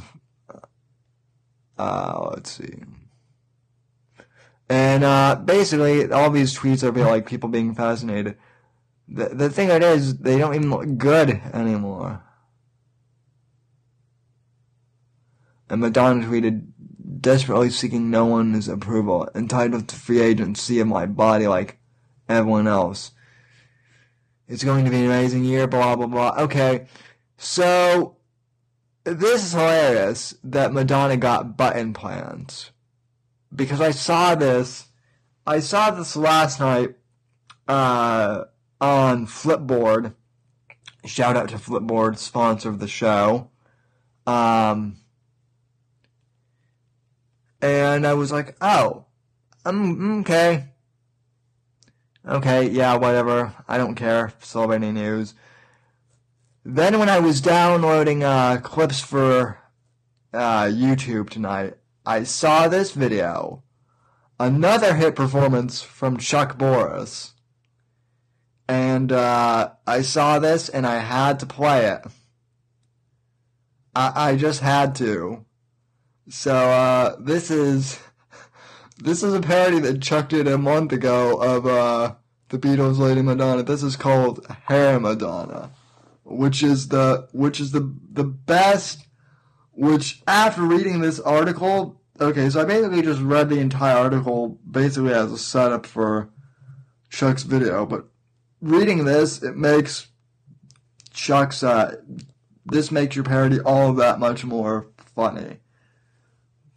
Uh, let's see. And uh, basically, all these tweets are be like people being fascinated. The the thing it is, they don't even look good anymore. And Madonna tweeted, desperately seeking no one's approval, entitled to free agency of my body like everyone else. It's going to be an amazing year, blah, blah, blah. Okay, so this is hilarious that Madonna got butt implants. Because I saw this, I saw this last night, uh, on Flipboard. Shout out to Flipboard, sponsor of the show. Um, and I was like, oh, um, okay. Okay, yeah, whatever. I don't care. Celebrity news. Then when I was downloading uh, clips for uh, YouTube tonight, I saw this video. Another hit performance from Chuck Boris. And uh, I saw this and I had to play it. I, I just had to. So uh, this is this is a parody that Chuck did a month ago of uh, the Beatles' Lady Madonna. This is called Hair Madonna, which is the which is the the best. Which after reading this article, okay, so I basically just read the entire article basically as a setup for Chuck's video, but reading this, it makes Chuck's uh, this makes your parody all that much more funny.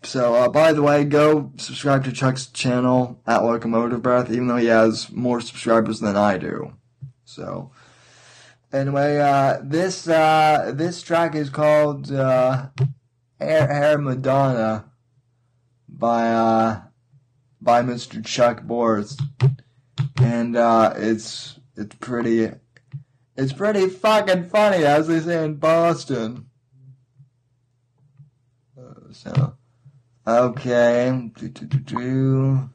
So, uh, by the way, go subscribe to Chuck's channel at Locomotive Breath, even though he has more subscribers than I do. So, anyway, uh, this, uh, this track is called, uh, Hair Madonna by, uh, by Mr. Chuck Boris. And, uh, it's, it's pretty, it's pretty fucking funny, as they say in Boston. Uh, so, Okay. Do, do, do, do.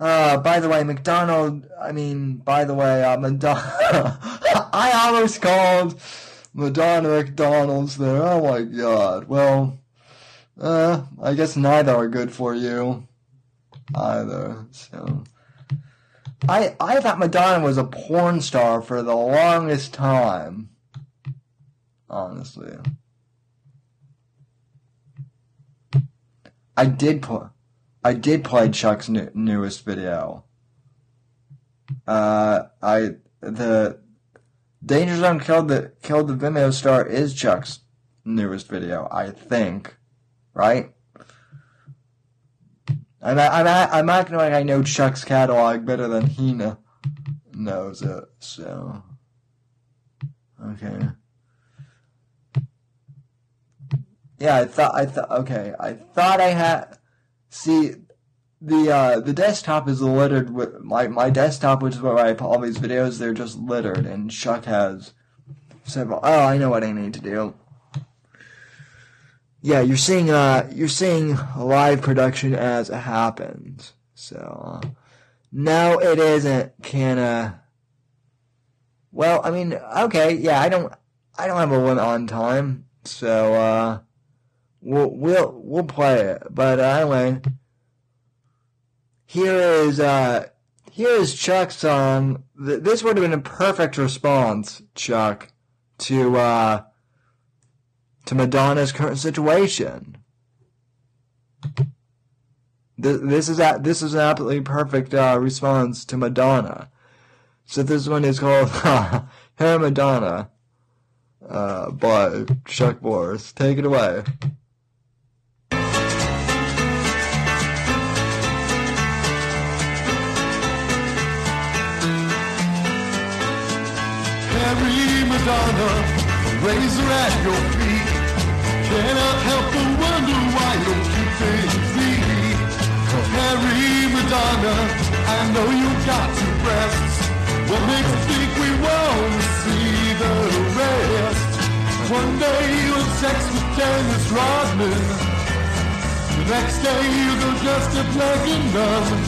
Uh, by the way, McDonald, I mean, by the way, uh, Madonna, I almost called Madonna McDonald's there. Oh my god. Well, uh, I guess neither are good for you. Either, so. I, I thought Madonna was a porn star for the longest time. Honestly. I did play. I did play Chuck's new, newest video. Uh, I the Danger Zone killed the killed the Vimeo star is Chuck's newest video. I think, right? I'm I'm I'm acting like I know Chuck's catalog better than kn- knows it. So, okay. Yeah, I thought I thought okay. I thought I had see the uh the desktop is littered with my my desktop, which is where I put all these videos. They're just littered, and Chuck has several. Oh, I know what I need to do. Yeah, you're seeing uh you're seeing live production as it happens. So uh, no, it isn't. Canna. Well, I mean, okay, yeah, I don't I don't have a limit on time, so uh we'll we'll we'll play it. But uh, anyway, here is uh here is Chuck's song. Th- This would have been a perfect response, Chuck, to uh to Madonna's current situation. Th- This is a, this is an absolutely perfect uh, response to Madonna. So this one is called "Hair Madonna" uh, by Chuck Boris. Take it away. Madonna, razor at your feet. Cannot help but wonder why you things neat. Harry Madonna, I know you got two breasts. What makes you think we won't see the rest? One day you'll sex with Dennis Rodman. The next day you go just a black and numb.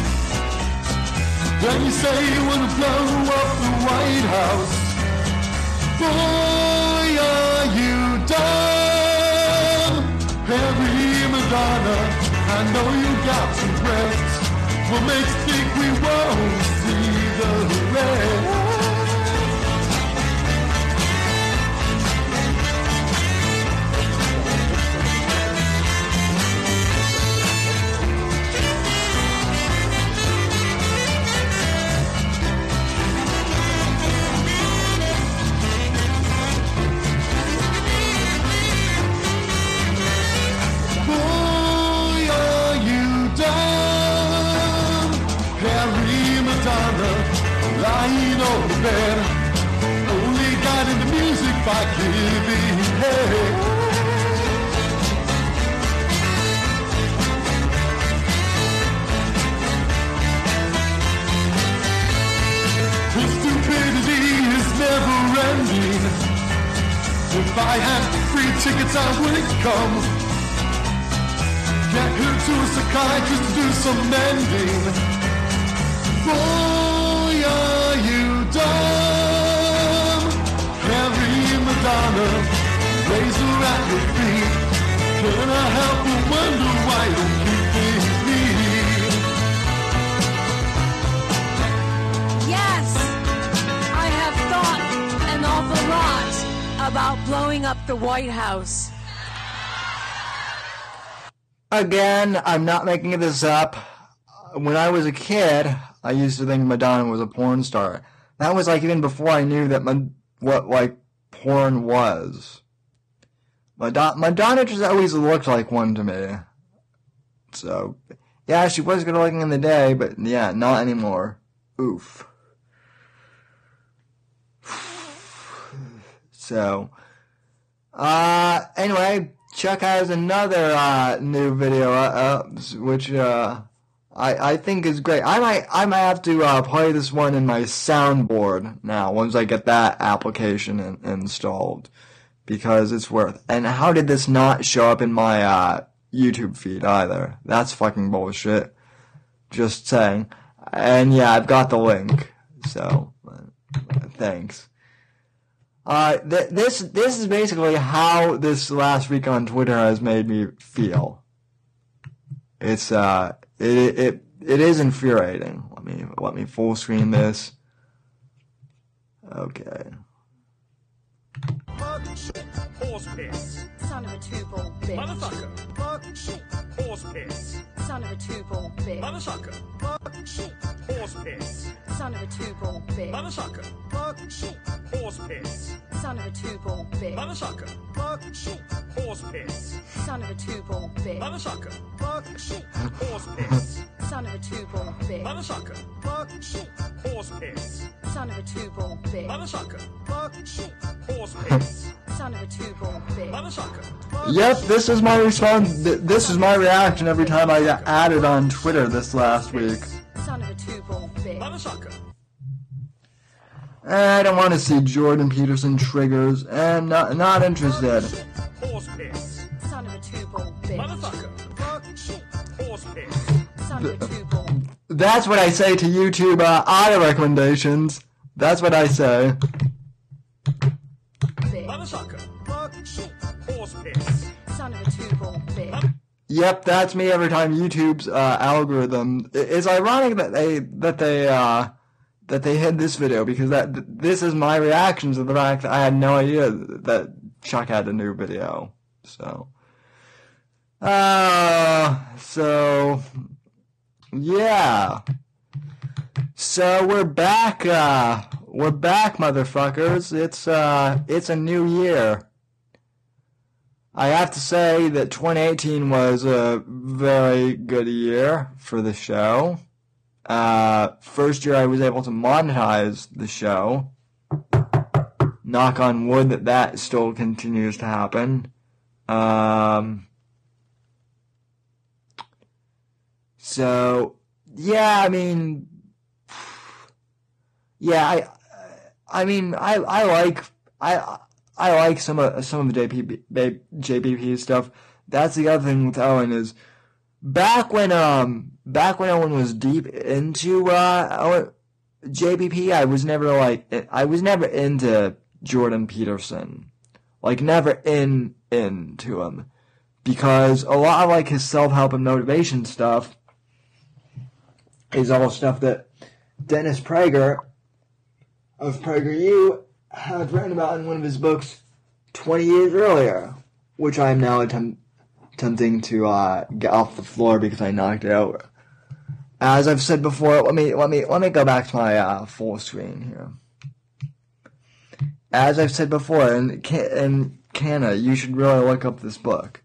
Then you say you wanna blow up the White House. Boy, are you dumb? Harry Madonna, I know you got some breasts. What makes think we won't see the rest? The. Only got into music by giving head. His stupidity is never ending. If I had free tickets, I wouldn't come. Get her to a psychiatrist to do some mending. Boy, Madonna, raise her at your feet. Can I help but wonder why you keep things neat? Yes, I have thought an awful lot about blowing up the White House. Again, I'm not making this up. When I was a kid, I used to think Madonna was a porn star. That was like even before I knew that Ma- what like porn was. Madonna, Madonna just always looked like one to me. So, yeah, she was good looking in the day, but yeah, not anymore. Oof. So, uh, anyway, Chuck has another uh, new video, uh, uh, which uh, I I think is great. I might I might have to uh, play this one in my soundboard now once I get that application in, installed because it's worth. And how did this not show up in my uh, YouTube feed either? That's fucking bullshit. Just saying. And yeah, I've got the link. So, uh, thanks. Uh, th- this this is basically how this last week on Twitter has made me feel. It's uh, it it it is infuriating. Let me let me full screen this. Okay. Horse piss. Son of a two-ball bitch. Motherfucker. Horse piss. Son of a two-ball bitch. Motherfucker. Horse piss. Son of a two-ball bitch. Motherfucker. Horse piss. Son of a two-ball bitch. Motherfucker. Horse piss. Son of a two-ball bitch. Motherfucker. Horse piss. Son of a two-ball bitch. Motherfucker. Horse piss. Son of a two-ball bitch. Motherfucker. Horse piss. Son of a two-ball bitch. Motherfucker. Yep, this is my response. Th- This is my reaction every time I got added on Twitter this last week. Son of a two-ball bitch. Motherfucker. I don't want to see Jordan Peterson triggers, and not not interested. Horse piss. Son of a two-ball bitch. Motherfucker. Horse piss. Son of a two-ball. That's what I say to YouTube uh, auto recommendations. That's what I say. bitch. Motherfucker. Horse piss. Son of a two-ball bitch. Yep, that's me every time YouTube's uh, algorithm. It's ironic that they that they uh, that they hid this video because that th- this is my reaction to the fact that I had no idea that Chuck had a new video. So, uh, so yeah. So we're back. Uh, we're back, motherfuckers. It's uh, it's a new year. I have to say that 2018 was a very good year for the show. Uh, first year I was able to monetize the show. Knock on wood that that still continues to happen. Um, so, yeah, I mean, yeah, I, I mean, I, I like, I, I like some of some of the JBP, JBP stuff. That's the other thing with Owen is back when um back when Owen was deep into uh Owen, JBP, I was never like I was never into Jordan Peterson. Like never in into him. Because a lot of like his self help and motivation stuff is all stuff that Dennis Prager of PragerU had written about in one of his books 20 years earlier, which I am now attempt, attempting to uh, get off the floor because I knocked it over. As I've said before, let me let me let me go back to my uh, full screen here. As I've said before, and and Canna, you should really look up this book.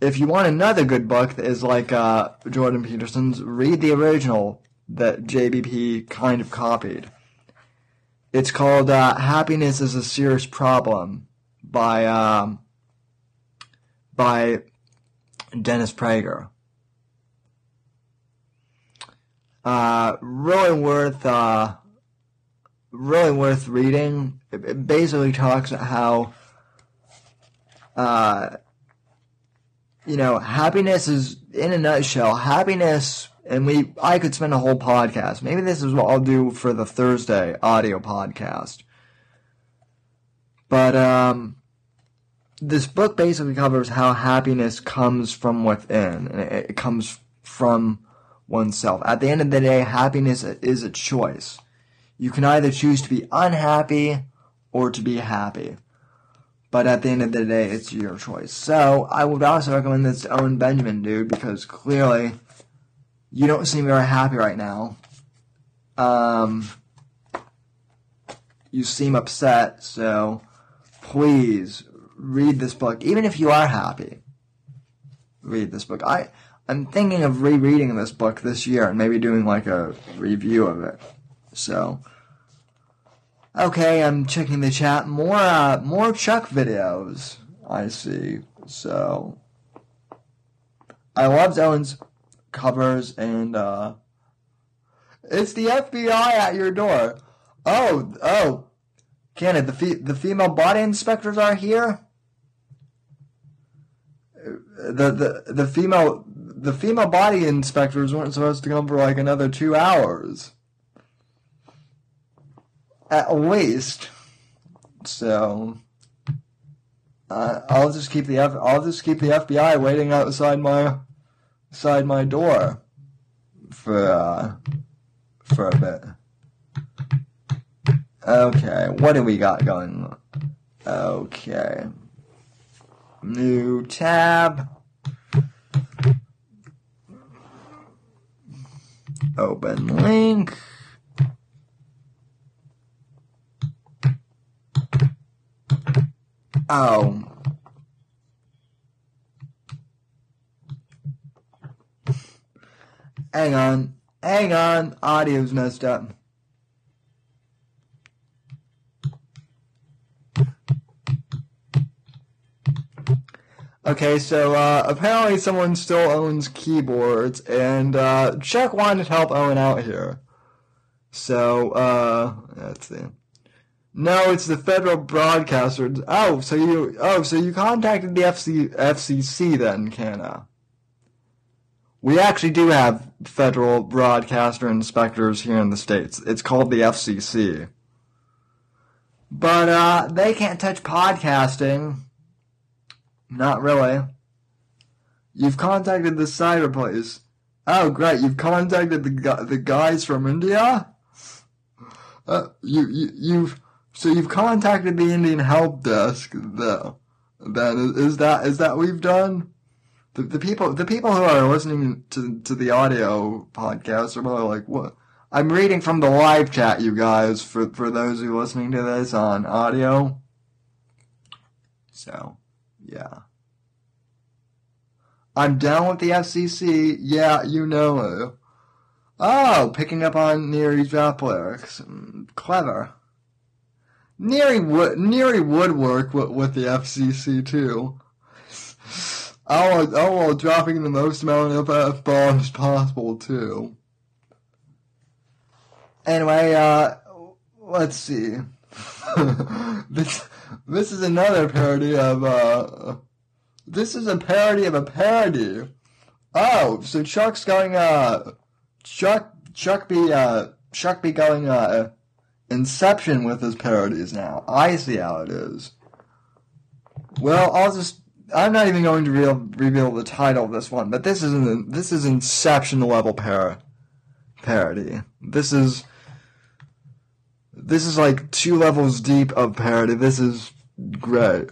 If you want another good book that is like uh, Jordan Peterson's, read the original that JBP kind of copied. It's called uh, "Happiness is a Serious Problem" by um, by Dennis Prager. Uh, really worth uh, really worth reading. It, it basically talks about how uh, you know happiness is in a nutshell happiness and we I could spend a whole podcast. Maybe this is what I'll do for the Thursday audio podcast. But um this book basically covers how happiness comes from within and it, comes from oneself. At the end of the day, happiness is a choice. You can either choose to be unhappy or to be happy. But at the end of the day, it's your choice. So I would also recommend this to Owen Benjamin, dude, because clearly you don't seem very happy right now. Um, you seem upset, so please read this book. Even if you are happy, read this book. I I'm thinking of rereading this book this year and maybe doing like a review of it. So, okay, I'm checking the chat. More uh, more Chuck videos. I see. So, I loved Owen's covers and uh it's the FBI at your door. Oh, oh. Kenneth, the fe- the female body inspectors are here. The the the female the female body inspectors weren't supposed to come for like another two hours. At least. So uh, I'll just keep the F- I'll just keep the FBI waiting outside my outside my door for uh, for a bit. Okay, what do we got going? on? Okay, new tab. Open link. Oh. Hang on. Hang on. Audio's messed up. Okay, so uh, apparently someone still owns keyboards, and uh, Chuck wanted to help Owen out here. So, uh, let's see. No, it's the federal broadcaster. Oh, so you oh, so you contacted the FC, FCC then, Canna? We actually do have federal broadcaster inspectors here in the states. It's called the FCC. But uh, they can't touch podcasting. Not really. You've contacted the cyber police. Oh, great! You've contacted the the guys from India. Uh, you you you've so you've contacted the Indian help desk. Though, then is, is that is that we've done? The, the people the people who are listening to to the audio podcast are probably like, what? I'm reading from the live chat, you guys. For for those who are listening to this on audio. So, yeah. I'm down with the FCC. Yeah, you know it. Oh, picking up on Neary's rap lyrics. Clever. Neary would Neary would work with, with the FCC too. Oh, oh, while dropping the most amount of F bombs possible too. Anyway, uh, let's see. this this is another parody of uh. This is a parody of a parody. Oh, so Chuck's going uh Chuck Chuck be uh Chuck be going uh Inception with his parodies now. I see how it is. Well, I'll just. I'm not even going to reveal, reveal the title of this one, but this is an, this is Inception level par- parody. This is this is like two levels deep of parody. This is great.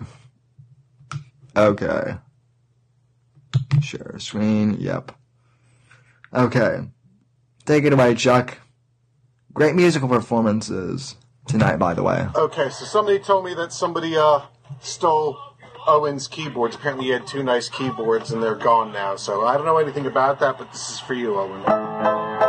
Okay. Share screen. Yep. Okay. Take it away, Chuck. Great musical performances tonight, by the way. Okay, so somebody told me that somebody uh stole Owen's keyboards. Apparently, he had two nice keyboards, and they're gone now. So I don't know anything about that, but this is for you, Owen.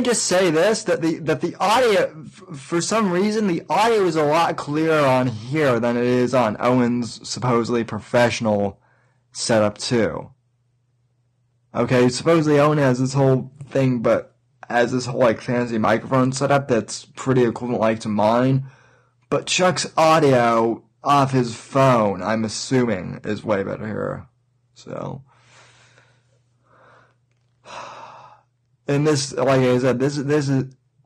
Me just say this: that the that the audio, for some reason, the audio is a lot clearer on here than it is on Owen's supposedly professional setup too. Okay, supposedly Owen has this whole thing, but has this whole like fancy microphone setup that's pretty equivalent like to mine. But Chuck's audio off his phone, I'm assuming, is way better here. So. And this, like I said, this this is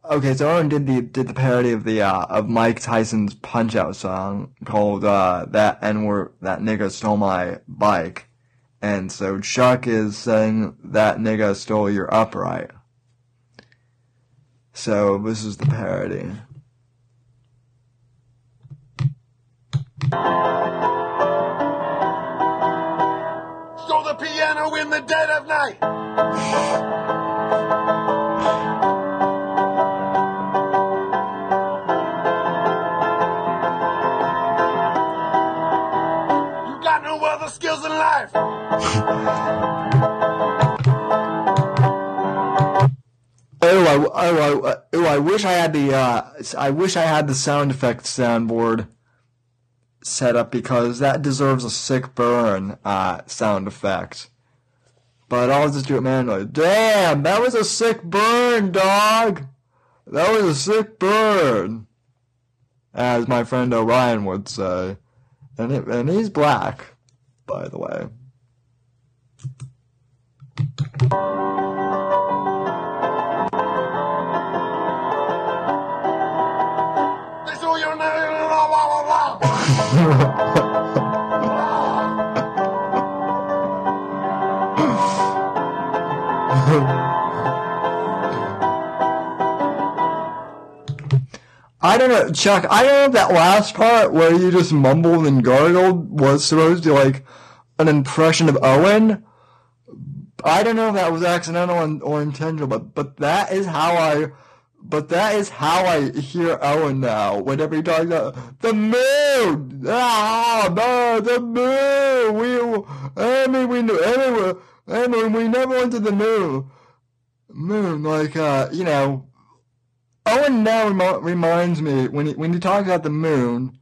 okay. So Owen did the did the parody of the uh, of Mike Tyson's Punch Out song called uh, "That N Word That Nigga Stole My Bike," and so Chuck is saying that nigga stole your upright. So this is the parody. Stole the piano in the dead of night. Oh, I, oh, I, oh, I wish I had the, uh, I wish I had the sound effect soundboard set up because that deserves a sick burn, uh, sound effect. But I'll just do it manually. Damn, that was a sick burn, dog! That was a sick burn! As my friend Orion would say. And, it, and he's black, by the way. They stole your name. Blah, blah, blah, blah. I don't know, Chuck. I don't know if that last part where you just mumbled and gargled was supposed to be like an impression of Owen. I don't know if that was accidental or intentional, but but that is how I. But that is how I hear Owen now. Whenever he talks about the moon, ah, no, the moon. We, I mean, we knew anyway. I mean, we never went to the moon. Moon, like, uh, you know, Owen now remo- reminds me when he when he talks about the moon.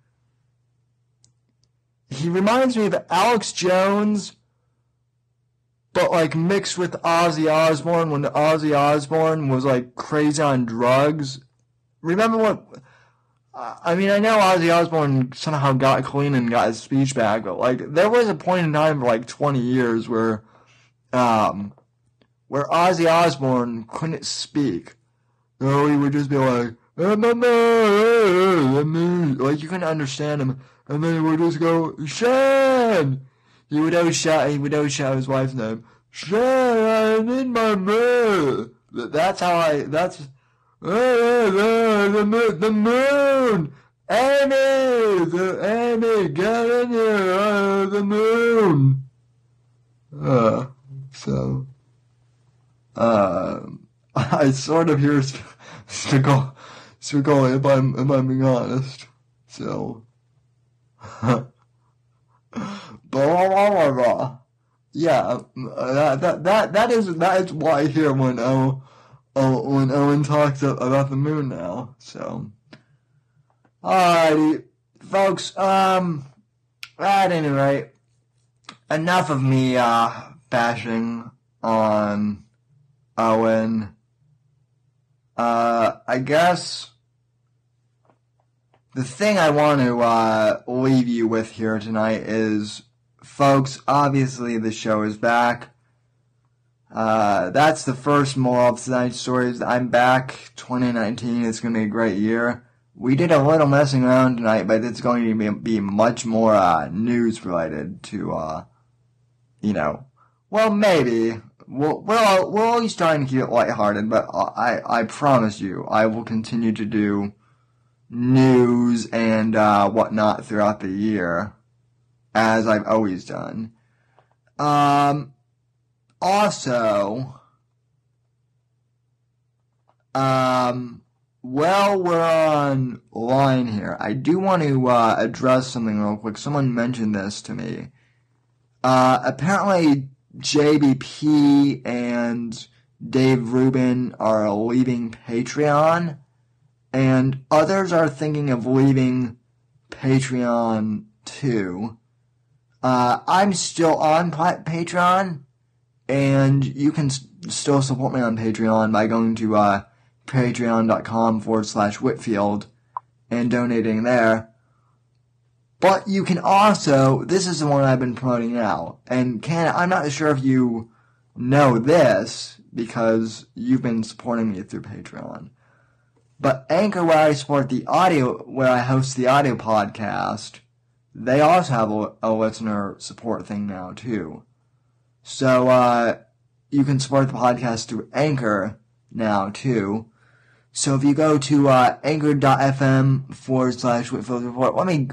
He reminds me of Alex Jones, but like mixed with Ozzy Osbourne when Ozzy Osbourne was like crazy on drugs. Remember what? I mean, I know Ozzy Osbourne somehow got clean and got his speech back, but like there was a point in time for like twenty years where, um, where Ozzy Osbourne couldn't speak. Or he would just be like, like you couldn't understand him, and then he would just go, Shan! He would always shout, he would always shout his wife's name, Shan, I need my moon. That's how I, that's, "Ah, ah, ah, the moon, the moon! Amy, the Amy, get in here, the moon. Uh, so, uh, I sort of hear Spickle, Spickle, if I'm, if I'm being honest. So, blah, blah, blah, blah. Yeah, uh, that, that, that, that is, that is what I hear when, oh, when Owen talks about the moon now, so. Alrighty, folks, um, at any rate, enough of me, uh, bashing on Owen. Uh, I guess the thing I want to, uh, leave you with here tonight is, folks, obviously the show is back. Uh, that's the first moral of tonight's stories. I'm back. 2019 is going to be a great year. We did a little messing around tonight, but it's going to be, be much more, uh, news related to, uh, you know, well, maybe. We'll, we're, we're always trying to keep it lighthearted, but I, I promise you, I will continue to do news and, uh, whatnot throughout the year, as I've always done. Um, also, um, well, we're on line here. I do want to uh, address something real quick. Someone mentioned this to me. Uh, apparently, JBP and Dave Rubin are leaving Patreon, and others are thinking of leaving Patreon too. Uh, I'm still on Patreon, and you can s- still support me on Patreon by going to uh, patreon.com forward slash Whitfield and donating there. But you can also, this is the one I've been promoting now, and Ken, I'm not sure if you know this because you've been supporting me through Patreon. But Anchor, where I support the audio, where I host the audio podcast, they also have a, a listener support thing now too. So, uh, you can support the podcast through Anchor now too. So if you go to, uh, anchor.fm forward slash Whitfield Report, let me,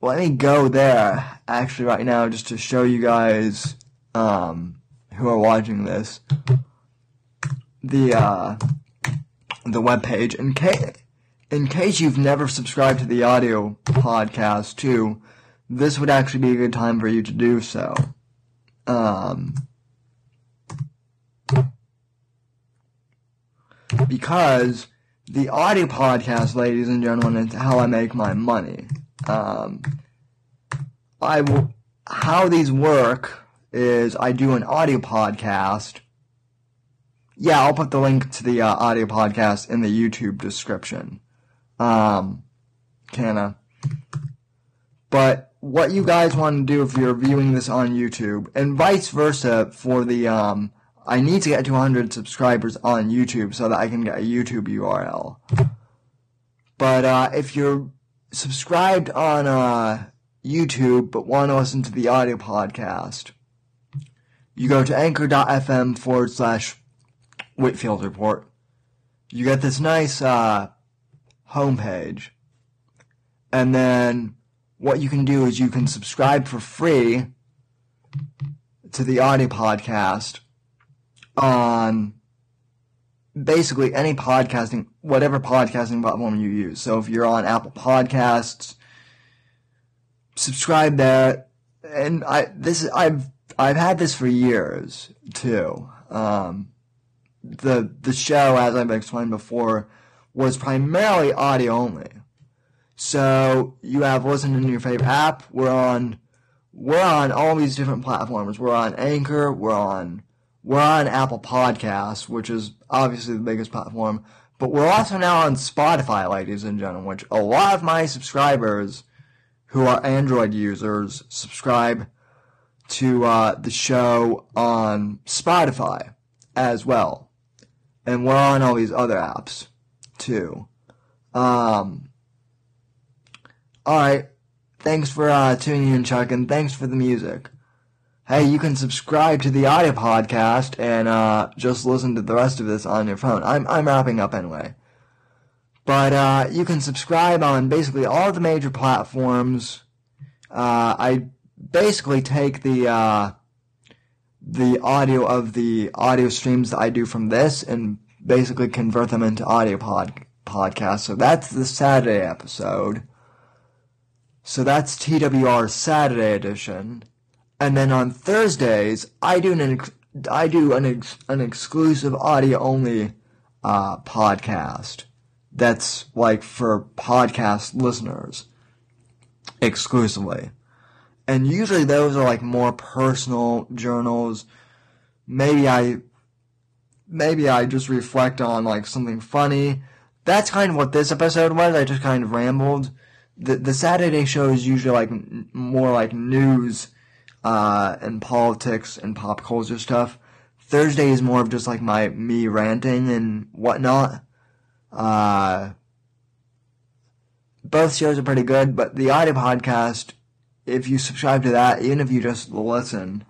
let me go there actually right now just to show you guys, um, who are watching this. The, uh, the webpage. In case, in case you've never subscribed to the audio podcast too, this would actually be a good time for you to do so. Um, because the audio podcast, ladies and gentlemen, is how I make my money. Um, I how these work is I do an audio podcast. Yeah, I'll put the link to the uh, audio podcast in the YouTube description. Um. But what you guys want to do if you're viewing this on YouTube, and vice versa for the, um, I need to get to 100 subscribers on YouTube so that I can get a YouTube URL. But, uh, if you're subscribed on, uh, YouTube but want to listen to the audio podcast, you go to anchor.fm forward slash Whitfield Report. You get this nice, uh, homepage. And then what you can do is you can subscribe for free to the audio podcast on basically any podcasting, whatever podcasting platform you use. So if you're on Apple Podcasts, subscribe there. And I this I've I've had this for years too. Um, the, the show, as I've explained before, was primarily audio only. So you have listened in your favorite app. We're on, we're on all these different platforms. We're on Anchor. We're on, we're on Apple Podcasts, which is obviously the biggest platform. But we're also now on Spotify, ladies and gentlemen, which a lot of my subscribers who are Android users subscribe to uh, the show on Spotify as well. And we're on all these other apps too. Um, alright. Thanks for uh, tuning in, Chuck, and thanks for the music. Hey, you can subscribe to the audio podcast and uh, just listen to the rest of this on your phone. I'm I'm wrapping up anyway. But uh, you can subscribe on basically all the major platforms. Uh, I basically take the uh, the audio of the audio streams that I do from this and basically convert them into audio pod podcasts. So that's the Saturday episode. So that's TWR Saturday edition. And then on Thursdays, I do an ex- I do an ex- an exclusive audio only uh, podcast. That's like for podcast listeners exclusively. And usually those are like more personal journals. Maybe I maybe I just reflect on like something funny. That's kind of what this episode was. I just kind of rambled. The the Saturday show is usually like n- more like news uh, and politics and pop culture stuff. Thursday is more of just like my me ranting and whatnot. Uh, both shows are pretty good, but the audio podcast, if you subscribe to that, even if you just listen,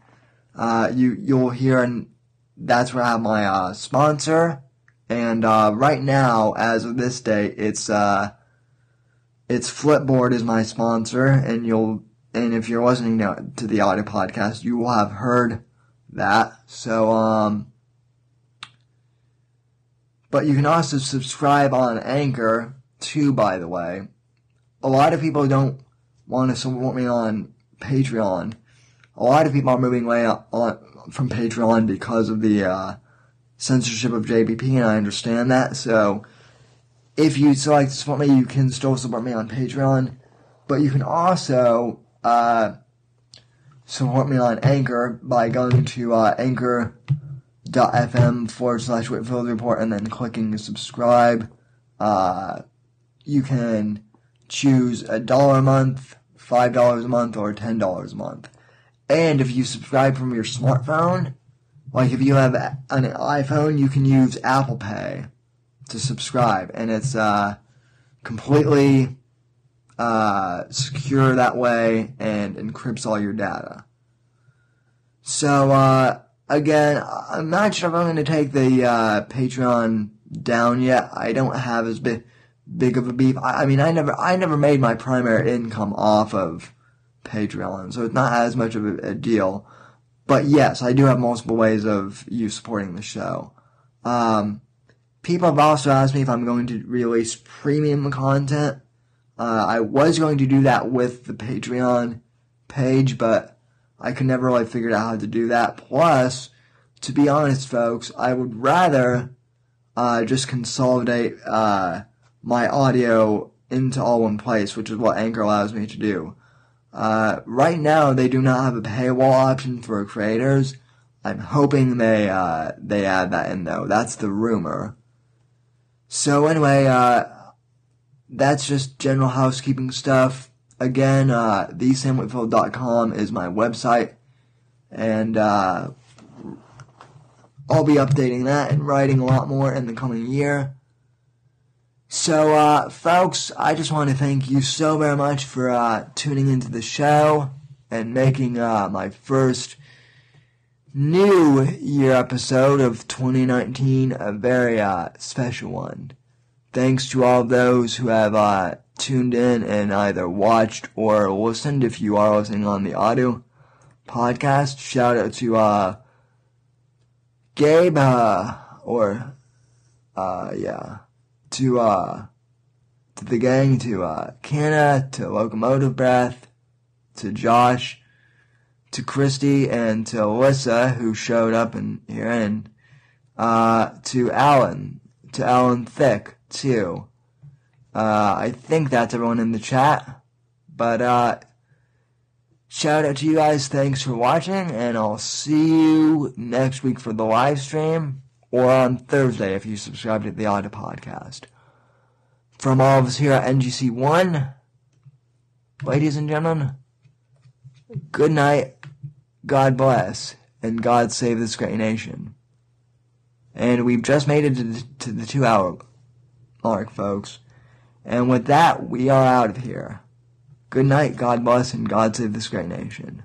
uh, you you'll hear and that's where I have my uh, sponsor. And uh, right now, as of this day, it's uh, it's Flipboard is my sponsor, and you'll and if you're listening to, the audio podcast, you will have heard that. So um, but you can also subscribe on Anchor too. By the way, a lot of people don't want to support me on Patreon. A lot of people are moving away on, from Patreon because of the uh, censorship of JBP, and I understand that. So, if you'd like to support me, you can still support me on Patreon, but you can also uh, support me on Anchor by going to uh, anchor.fm forward slash Whitfield Report and then clicking subscribe. Uh, you can choose a dollar a month, five dollars a month, or ten dollars a month. And if you subscribe from your smartphone, like if you have an iPhone, you can use Apple Pay to subscribe, and it's uh, completely uh, secure that way and encrypts all your data. So uh, again, I'm not sure if I'm going to take the uh, Patreon down yet. I don't have as big big of a beef. I, I mean, I never I never made my primary income off of Patreon, so it's not as much of a, a deal. But yes, I do have multiple ways of you supporting the show. Um, people have also asked me if I'm going to release premium content. Uh, I was going to do that with the Patreon page, but I could never really figure out how to do that. Plus, to be honest, folks, I would rather uh, just consolidate uh, my audio into all one place, which is what Anchor allows me to do. Uh, right now, they do not have a paywall option for creators. I'm hoping they uh, they add that in though. That's the rumor. So anyway, uh, that's just general housekeeping stuff. Again, uh, is my website, and uh, I'll be updating that and writing a lot more in the coming year. So, uh, folks, I just want to thank you so very much for uh, tuning into the show and making uh, my first new year episode of 2019 a very uh, special one. Thanks to all those who have uh, tuned in and either watched or listened. If you are listening on the audio podcast, shout out to uh, Gabe or uh, yeah to uh to the gang, to uh Kenna, to Locomotive Breath, to Josh, to Christy, and to Alyssa who showed up in here, and uh to Alan, to Alan Thick too. Uh, I think that's everyone in the chat, but uh. Shout out to you guys. Thanks for watching, and I'll see you next week for the live stream or on Thursday if you subscribe to the audio podcast. From all of us here at NGC1, ladies and gentlemen, good night, God bless, and God save this great nation. And we've just made it to the, to the two hour mark, folks. And with that, we are out of here. Good night, God bless, and God save this great nation.